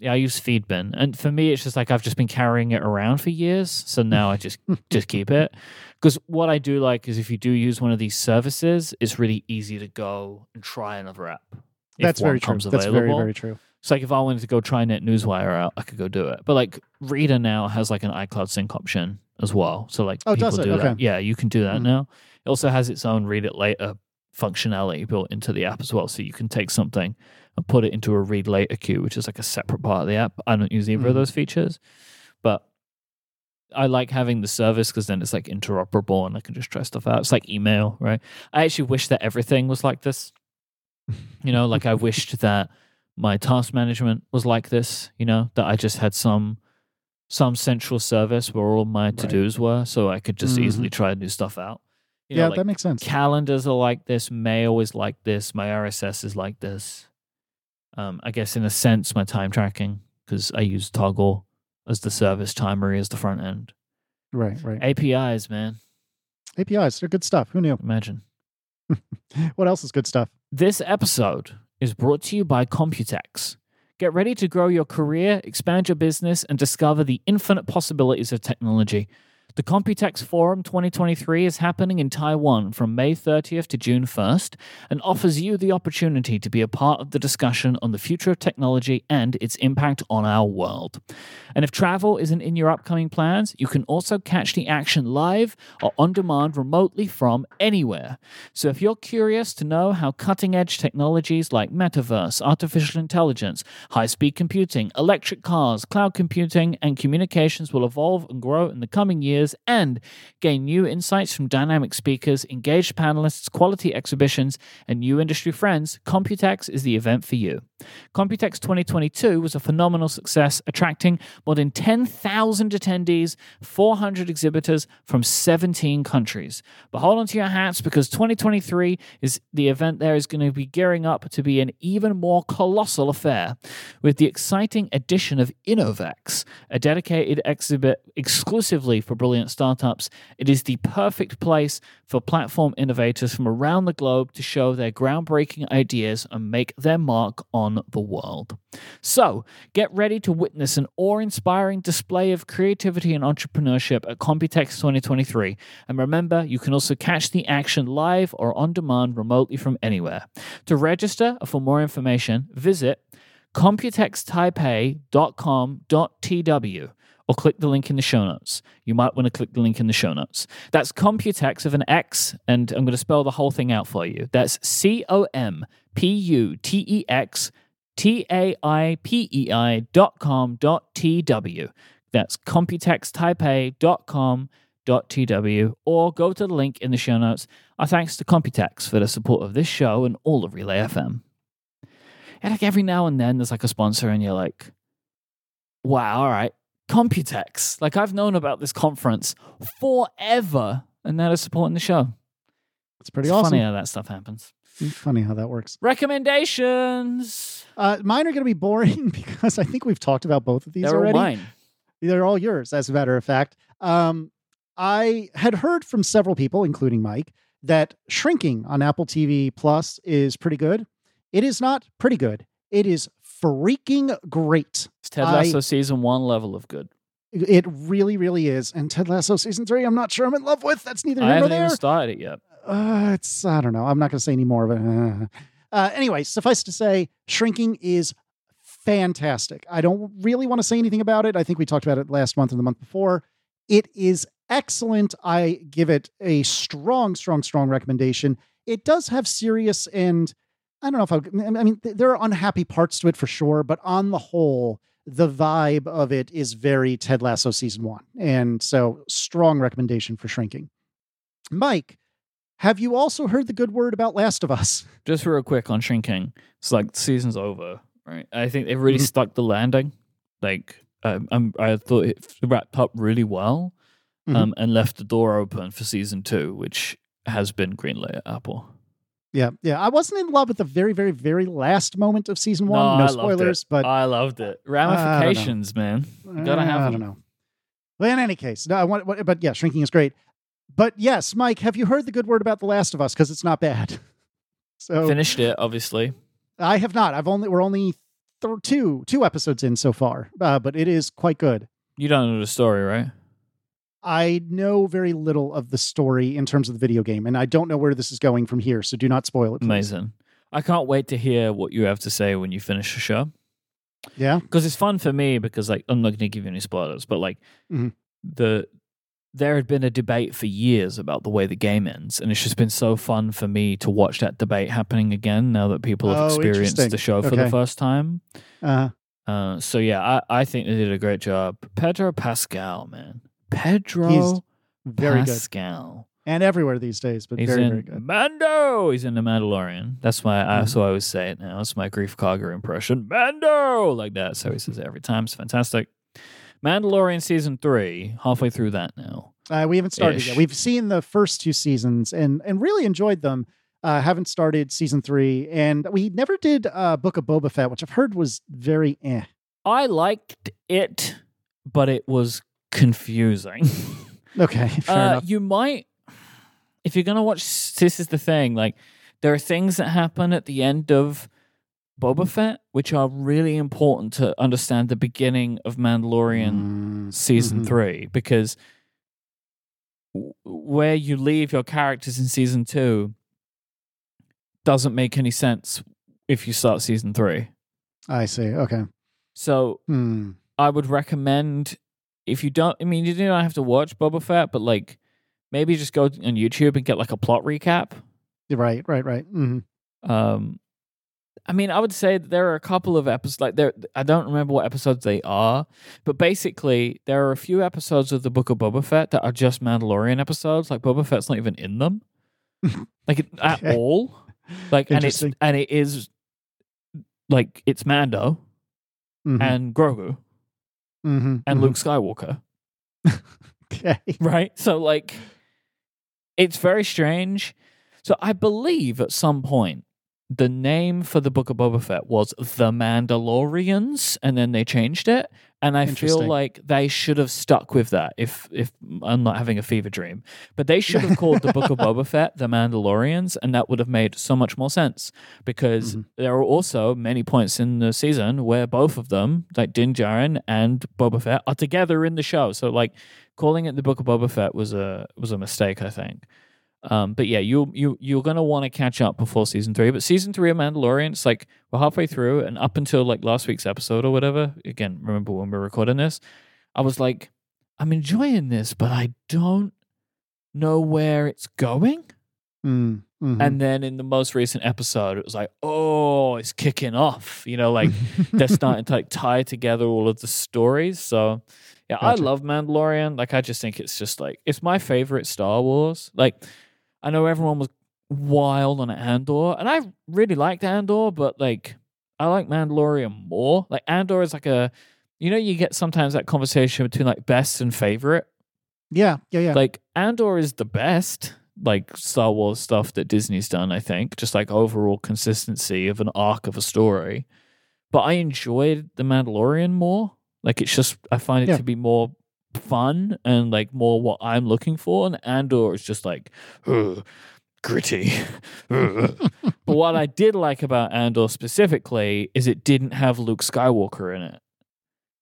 Yeah, I use Feedbin, and for me, it's just like I've just been carrying it around for years, so now I just *laughs* just keep it. Because what I do like is if you do use one of these services, it's really easy to go and try another app. That's very true. comes That's very, very true. It's like if I wanted to go try NetNewsWire out, I could go do it. But like Reeder now has like an iCloud sync option as well. So like Oh, people does it? do that. Yeah, you can do that Mhm. now. It also has its own read it later functionality built into the app as well. So you can take something and put it into a read later queue, which is like a separate part of the app. I don't use either of Mhm. those features, but I like having the service because then it's like interoperable and I can just try stuff out. It's like email, right? I actually wish that everything was like this. You know, like I *laughs* wished that my task management was like this, you know, that I just had some some central service where all my to-dos were so I could just Mhm. easily try new stuff out. You yeah, know, like that makes sense. calendars are like this, mail is like this, my RSS is like this. Um, I guess in a sense my time tracking because I use Toggl as the service, Timery as the front end. Right, right. APIs, man. APIs, they're good stuff. Who knew? Imagine. *laughs* What else is good stuff? This episode is brought to you by Computex. Get ready to grow your career, expand your business, and discover the infinite possibilities of technology. The Computex Forum 2023 is happening in Taiwan from May 30th to June 1st and offers you the opportunity to be a part of the discussion on the future of technology and its impact on our world. And if travel isn't in your upcoming plans, you can also catch the action live or on demand remotely from anywhere. So if you're curious to know how cutting edge technologies like metaverse, artificial intelligence, high speed computing, electric cars, cloud computing, and communications will evolve and grow in the coming years, and gain new insights from dynamic speakers, engaged panelists, quality exhibitions, and new industry friends, Computex is the event for you. Computex 2022 was a phenomenal success, attracting more than 10,000 attendees, 400 exhibitors from 17 countries. But hold on to your hats because 2023 is the event there is going to be gearing up to be an even more colossal affair with the exciting addition of Innovex, a dedicated exhibit exclusively for brilliant startups. It is the perfect place for platform innovators from around the globe to show their groundbreaking ideas and make their mark on the world. So, get ready to witness an awe inspiring display of creativity and entrepreneurship at Computex 2023. And remember, you can also catch the action live or on demand remotely from anywhere. To register or for more information, visit computextaipei.com.tw or click the link in the show notes. You might want to click the link in the show notes. That's Computex with an X, and I'm going to spell the whole thing out for you. That's C O M P U T E X T A I P E I dot com dot TW. That's computextaipei.com dot TW or go to the link in the show notes. Our thanks to Computex for the support of this show and all of Relay FM. And like every now and then there's like a sponsor and you're like, wow, all right, Computex. Like I've known about this conference forever and now they're supporting the show. It's pretty it's awesome. funny how that stuff happens. Funny how that works. Recommendations. Uh, mine are going to be boring *laughs* because I think we've talked about both of these They're all already. mine. They're all yours, as a matter of fact. Um, I had heard from several people, including Myke, that Shrinking on Apple TV Plus is pretty good. It is not pretty good. It is freaking great. It's Ted I- Lasso season one level of good. It really, really is. And Ted Lasso season three, I'm not sure I'm in love with. That's neither I here nor haven't started it yet. uh, it's I don't know. I'm not going to say any more of it. *laughs* Uh, anyway, suffice to say, Shrinking is fantastic. I don't really want to say anything about it. I think we talked about it last month and the month before. It is excellent. I give it a strong, strong, strong recommendation. It does have serious and I don't know if I, I mean, there are unhappy parts to it for sure, but on the whole, the vibe of it is very Ted Lasso season one. And so, strong recommendation for Shrinking. Myke, have you also heard the good word about Last of Us? *laughs* Just real quick on shrinking. It's like the season's over, right? I think they've really Mhm. stuck the landing. Like um, I'm, I thought it wrapped up really well, Mhm. um, and left the door open for season two, which has been greenlit at Apple. Yeah, yeah. I wasn't in love with the very, very, very last moment of season one. No, loved spoilers, but I loved it. Ramifications, man. gotta have I don't know. Well, in any case, no. I want, but yeah, shrinking is great. But yes, Myke, have you heard the good word about The Last of Us? Because it's not bad. *laughs* So Finished it, obviously. I have not. I've only we're only th- two two episodes in so far, uh, but it is quite good. You don't know the story, right? I know very little of the story in terms of the video game, and I don't know where this is going from here. So do not spoil it. Please. Amazing. I can't wait to hear what you have to say when you finish the show. Yeah. because it's fun for me because like I'm not going to give you any spoilers, but like Mhm. the there had been a debate for years about the way the game ends, and it's just been so fun for me to watch that debate happening again now that people have Oh, experienced the show for Okay. the first time. Uh, Uh, so yeah, I, I think they did a great job. Pedro Pascal, man, Pedro He's very good, Pascal. and everywhere these days, but He's very, in very good. Mando. He's in the Mandalorian. That's why I so I always say it now. That's my Greef Karga impression. Mando, like that. So he says it every time. It's fantastic. Mandalorian season three. Halfway through that now. Uh, we haven't started Ish. yet. We've seen the first two seasons and and really enjoyed them. Uh, haven't started season three, and we never did uh, Book of Boba Fett, which I've heard was very eh. I liked it, but it was confusing. *laughs* Okay, fair uh, enough. you might, if you're gonna watch. This is the thing. Like, there are things that happen at the end of Boba Fett, which are really important to understand the beginning of Mandalorian Mm, season mhm. three because w- where you leave your characters in season two doesn't make any sense if you start season three. I see. Okay. So Hmm. I would recommend if you don't. I mean, you don't have to watch Boba Fett, but like maybe just go on YouTube and get like a plot recap. Right. Right. Right. hmm Um, I mean, I would say that there are a couple of episodes. Like there, I don't remember what episodes they are, but basically there are a few episodes of the Book of Boba Fett that are just Mandalorian episodes. Like Boba Fett's not even in them, *laughs* like at Okay. all. Like, and it's and it is like it's Mando Mhm. and Grogu Mhm. and Mhm. Luke Skywalker, *laughs* Okay. right? So like, it's very strange. So I believe at some point the name for the Book of Boba Fett was The Mandalorians, and then they changed it. And I feel like they should have stuck with that. If if I'm not having a fever dream, but they should have called the Book of *laughs* Boba Fett The Mandalorians, and that would have made so much more sense. Because Mhm. there are also many points in the season where both of them, like Din Djarin and Boba Fett, are together in the show. So like calling it the Book of Boba Fett was a was a mistake, I think. Um, but yeah, you you you're gonna want to catch up before season three. But season three of Mandalorian, it's like we're halfway through, and up until like last week's episode or whatever. Again, remember when we were recording this? I was like, I'm enjoying this, but I don't know where it's going. Mm, mhm. And then in the most recent episode, it was like, oh, it's kicking off. You know, like they're *laughs* starting to like tie together all of the stories. So yeah, Gotcha. I love Mandalorian. Like I just think it's just like it's my favorite Star Wars. Like I know everyone was wild on Andor, and I really liked Andor, but like I like Mandalorian more. Like Andor is like a you know, you get sometimes that conversation between like best and favorite. yeah. Yeah. Yeah. Like Andor is the best like Star Wars stuff that Disney's done, I think. Just like overall consistency of an arc of a story. But I enjoyed The Mandalorian more. Like it's just I find it Yeah. to be more fun and like more what I'm looking for. And Andor is just like "Ugh, gritty. *laughs* but what I did like about Andor specifically is it didn't have Luke Skywalker in it.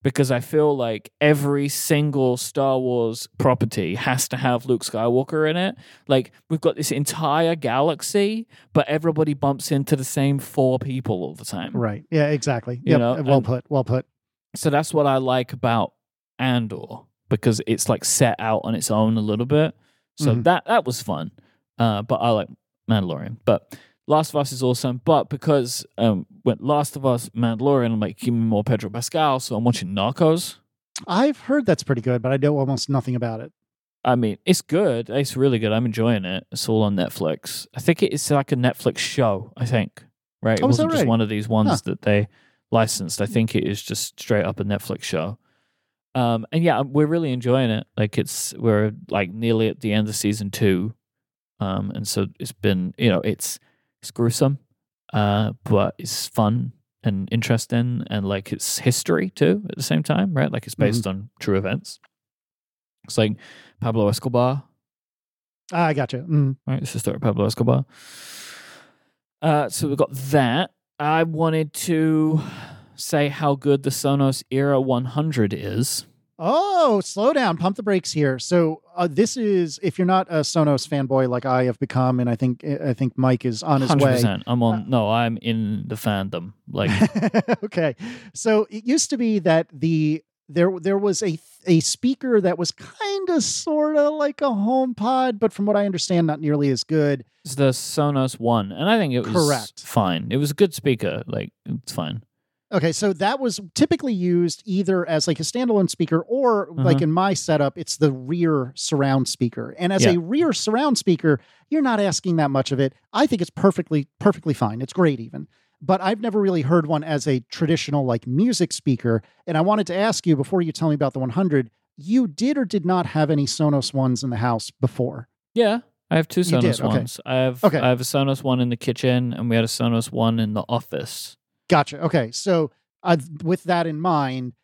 Because I feel like every single Star Wars property has to have Luke Skywalker in it. Like, we've got this entire galaxy, but everybody bumps into the same four people all the time. Right. Yeah, exactly. You Yep. know, well and- put. Well put. So that's what I like about Andor because it's like set out on its own a little bit. So Mhm. that that was fun. Uh, but I like Mandalorian. But Last of Us is awesome. But because um, when Last of Us, Mandalorian, I'm like, give me more Pedro Pascal. So I'm watching Narcos. I've heard that's pretty good, but I know almost nothing about it. I mean, it's good. It's really good. I'm enjoying it. It's all on Netflix. I think it's like a Netflix show. I think right. It Oh, wasn't just one of these ones Huh. that they licensed. I think it is just straight up a Netflix show. Um, and yeah, we're really enjoying it. Like it's we're like nearly at the end of season two, um, and so it's been you know it's it's gruesome, uh, but it's fun and interesting, and like it's history too at the same time, right? Like it's based on true events. It's like Pablo Escobar, Ah, I gotcha. Mm. right? It's the story of Pablo Escobar. Uh, so we've got that. I wanted to say how good the Sonos Era 100 is. Oh, slow down. Pump the brakes here. So uh, this is if you're not a Sonos fanboy like I have become, and I think I think Myke is on his way. 100%. I'm on. Uh, no, I'm in the fandom. Like, *laughs* okay. So it used to be that the there there was a a speaker that was kind of sort of like a HomePod, but from what I understand, not nearly as good. it's the Sonos One, and I think it was Correct. fine. It was a good speaker. Like, it's fine. Okay, so that was typically used either as like a standalone speaker or like Uh-huh. in my setup, it's the rear surround speaker. And as Yeah. a rear surround speaker, you're not asking that much of it. I think it's perfectly perfectly fine. It's great even. But I've never really heard one as a traditional like music speaker. And I wanted to ask you before you tell me about the 100, you did or did not have any Sonos ones in the house before? Yeah, I have two Sonos did, okay. ones. I have Okay. I have a Sonos One in the kitchen, and we had a Sonos One in the office. Gotcha. Okay. So, uh, with that in mind,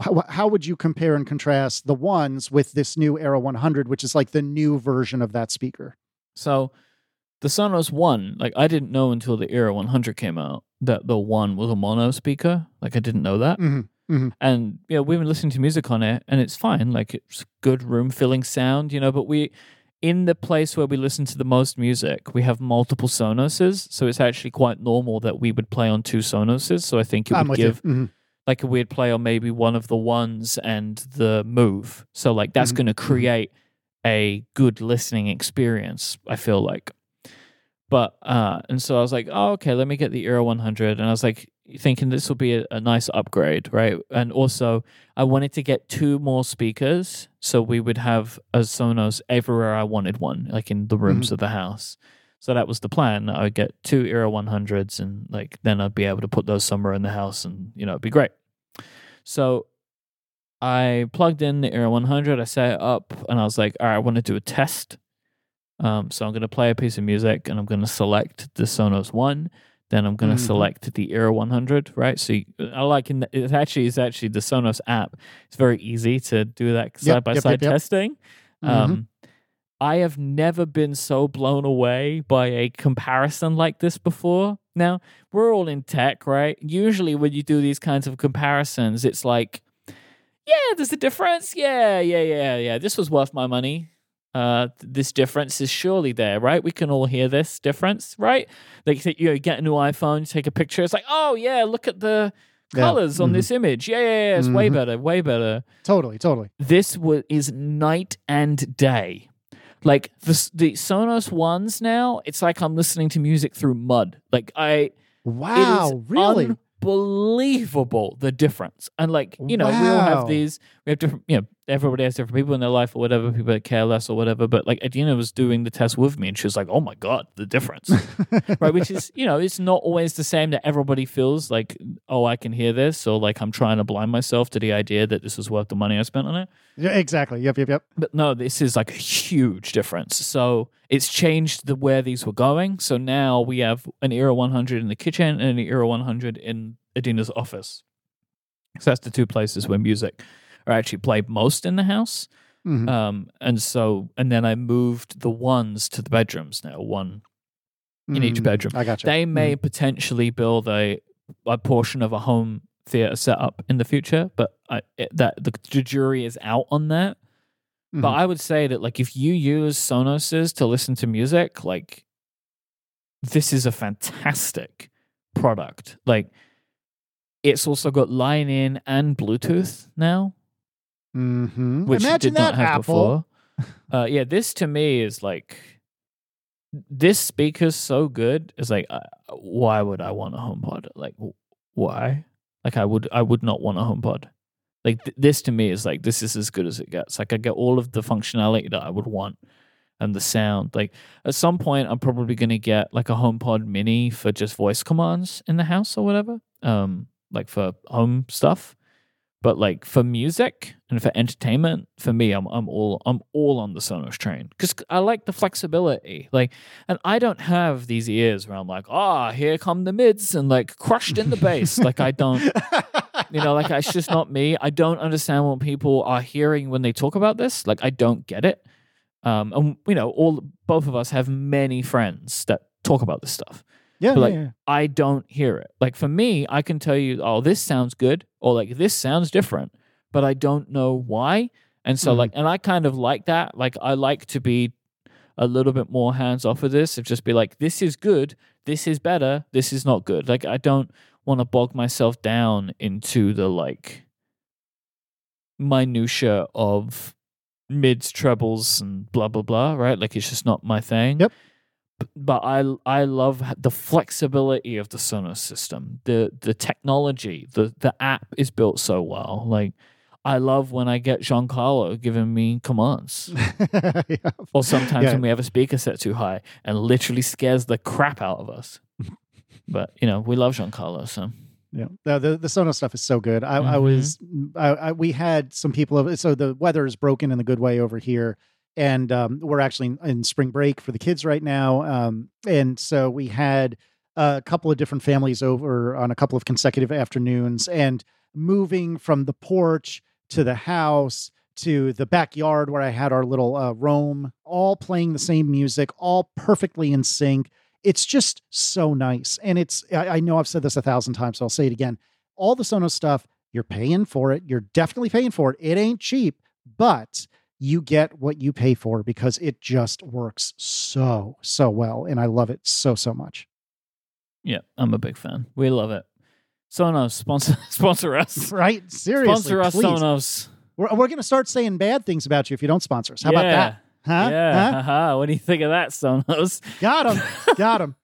how, how would you compare and contrast the ones with this new Era 100, which is like the new version of that speaker? So the Sonos One, like I didn't know until the Era 100 came out that the One was a mono speaker. Like I didn't know that. Mm-hmm. And you know, we've been listening to music on it, and it's fine. Like it's good room filling sound, you know. But we, in the place where we listen to the most music, we have multiple Sonoses, so it's actually quite normal that we would play on two Sonoses. So I think it I'm would give. Mhm. like a weird play on maybe one of the ones and the move. So like that's Mhm. going to create a good listening experience. I feel like. But uh, and so I was like, oh, okay, let me get the Era 100, and I was like thinking this will be a, a nice upgrade, right? And also, I wanted to get two more speakers, so we would have a Sonos everywhere I wanted one, like in the rooms of the house. So that was the plan. I would get two Era 100s, and like then I'd be able to put those somewhere in the house, and you know, it'd be great. So I plugged in the Era 100. I set it up, and I was like, all right, I want to do a test. Um, so I'm going to play a piece of music, and I'm going to select the Sonos One. Then I'm going to Mhm. select the Era 100. Right. So you, I like in the, it actually is actually the Sonos app. It's very easy to do that side by side testing. Mhm. Um, I have never been so blown away by a comparison like this before. Now, we're all in tech, right? Usually, when you do these kinds of comparisons, it's like, yeah, there's a difference. Yeah, yeah, yeah, yeah. This was worth my money. Uh, this difference is surely there, right? We can all hear this difference, right? Like, you know, you get a new iPhone, take a picture. It's like, oh yeah, look at the Yeah. colors on Mhm. this image. Yeah, yeah, yeah. It's way Mhm. better, way better Totally, totally. this wa- is night and day. Like the the Sonos ones now, it's like I'm listening to music through mud. Like I, Wow, really? unbelievable the difference. And like you know, we all have these. We have different. You know, everybody has different people in their life or whatever. People that care less or whatever. But like Adina was doing the test with me, and she was like, "Oh my god, the difference." *laughs* right? Which is, you know, it's not always the same that everybody feels like, oh, I can hear this, or like I'm trying to blind myself to the idea that this is worth the money I spent on it. yeah, exactly. Yep, yep, yep. But no, this is like a huge difference. So it's changed the where these were going. So now we have an Era 100 in the kitchen and an Era 100 in Adina's office. So that's the two places where music are actually played most in the house. Mhm. Um, and so, and then I moved the ones to the bedrooms now, one in each Mm, bedroom. I got you. They may potentially build a a portion of a home theater setup in the future, but I, it, that the, the jury is out on that. But Mhm. I would say that like if you use Sonoses to listen to music, like this is a fantastic product. Like it's also got line in and Bluetooth now, Mhm. which Imagine did not that, have Apple. before. Uh, yeah, this to me is like this speaker's so good. It's like, uh, why would I want a HomePod? Like, why? Like, I would, I would not want a HomePod. Like th- this to me is like this is as good as it gets. Like I get all of the functionality that I would want and the sound. Like at some point, I'm probably gonna get like a HomePod Mini for just voice commands in the house or whatever. Um, like for home stuff. But like for music and for entertainment, for me, I'm I'm all I'm all on the Sonos train because I like the flexibility. Like, and I don't have these ears where I'm like, ah, here come the mids and like crushed in the bass. like I don't, you know, like it's just not me. I don't understand what people are hearing when they talk about this. Like I don't get it. Um, and you know, all both of us have many friends that talk about this stuff. yeah, But, like, yeah, I don't hear it. Like for me, I can tell you, oh, this sounds good, or like this sounds different, but I don't know why. And so, Mhm. like, and I kind of like that. Like, I like to be a little bit more hands off of this, of just be like, this is good, this is better, this is not good. Like, I don't want to bog myself down into the like minutia of mids, trebles, and blah blah blah. Right? Like, it's just not my thing Yep. but I I love the flexibility of the Sonos system. The the technology, the the app is built so well. Like I love when I get Giancarlo giving me commands. *laughs* yeah. Or sometimes Yeah. when we have a speaker set too high and literally scares the crap out of us. *laughs* but you know, we love Giancarlo, so Yeah, the, the the Sonos stuff is so good. I, I Mhm. was, I, I we had some people over. so the weather is broken in a good way over here, and um, we're actually in, in spring break for the kids right now, um, and so we had a couple of different families over on a couple of consecutive afternoons, and moving from the porch to the house to the backyard where I had our little uh, roam, all playing the same music, all perfectly in sync it's just so nice. And it's, I, I know I've said this a thousand times, so I'll say it again. All the Sonos stuff, you're paying for it. You're definitely paying for it. It ain't cheap, but you get what you pay for because it just works so, so well. And I love it so, so much. yeah, I'm a big fan. We love it. Sonos sponsor *laughs* sponsor us. Right? Seriously. sponsor us, please. Sonos. We're, we're going to start saying bad things about you if you don't sponsor us. How about that? Huh? Yeah. Huh? *laughs* What do you think of that, Sonos? Got him. *laughs* Got him.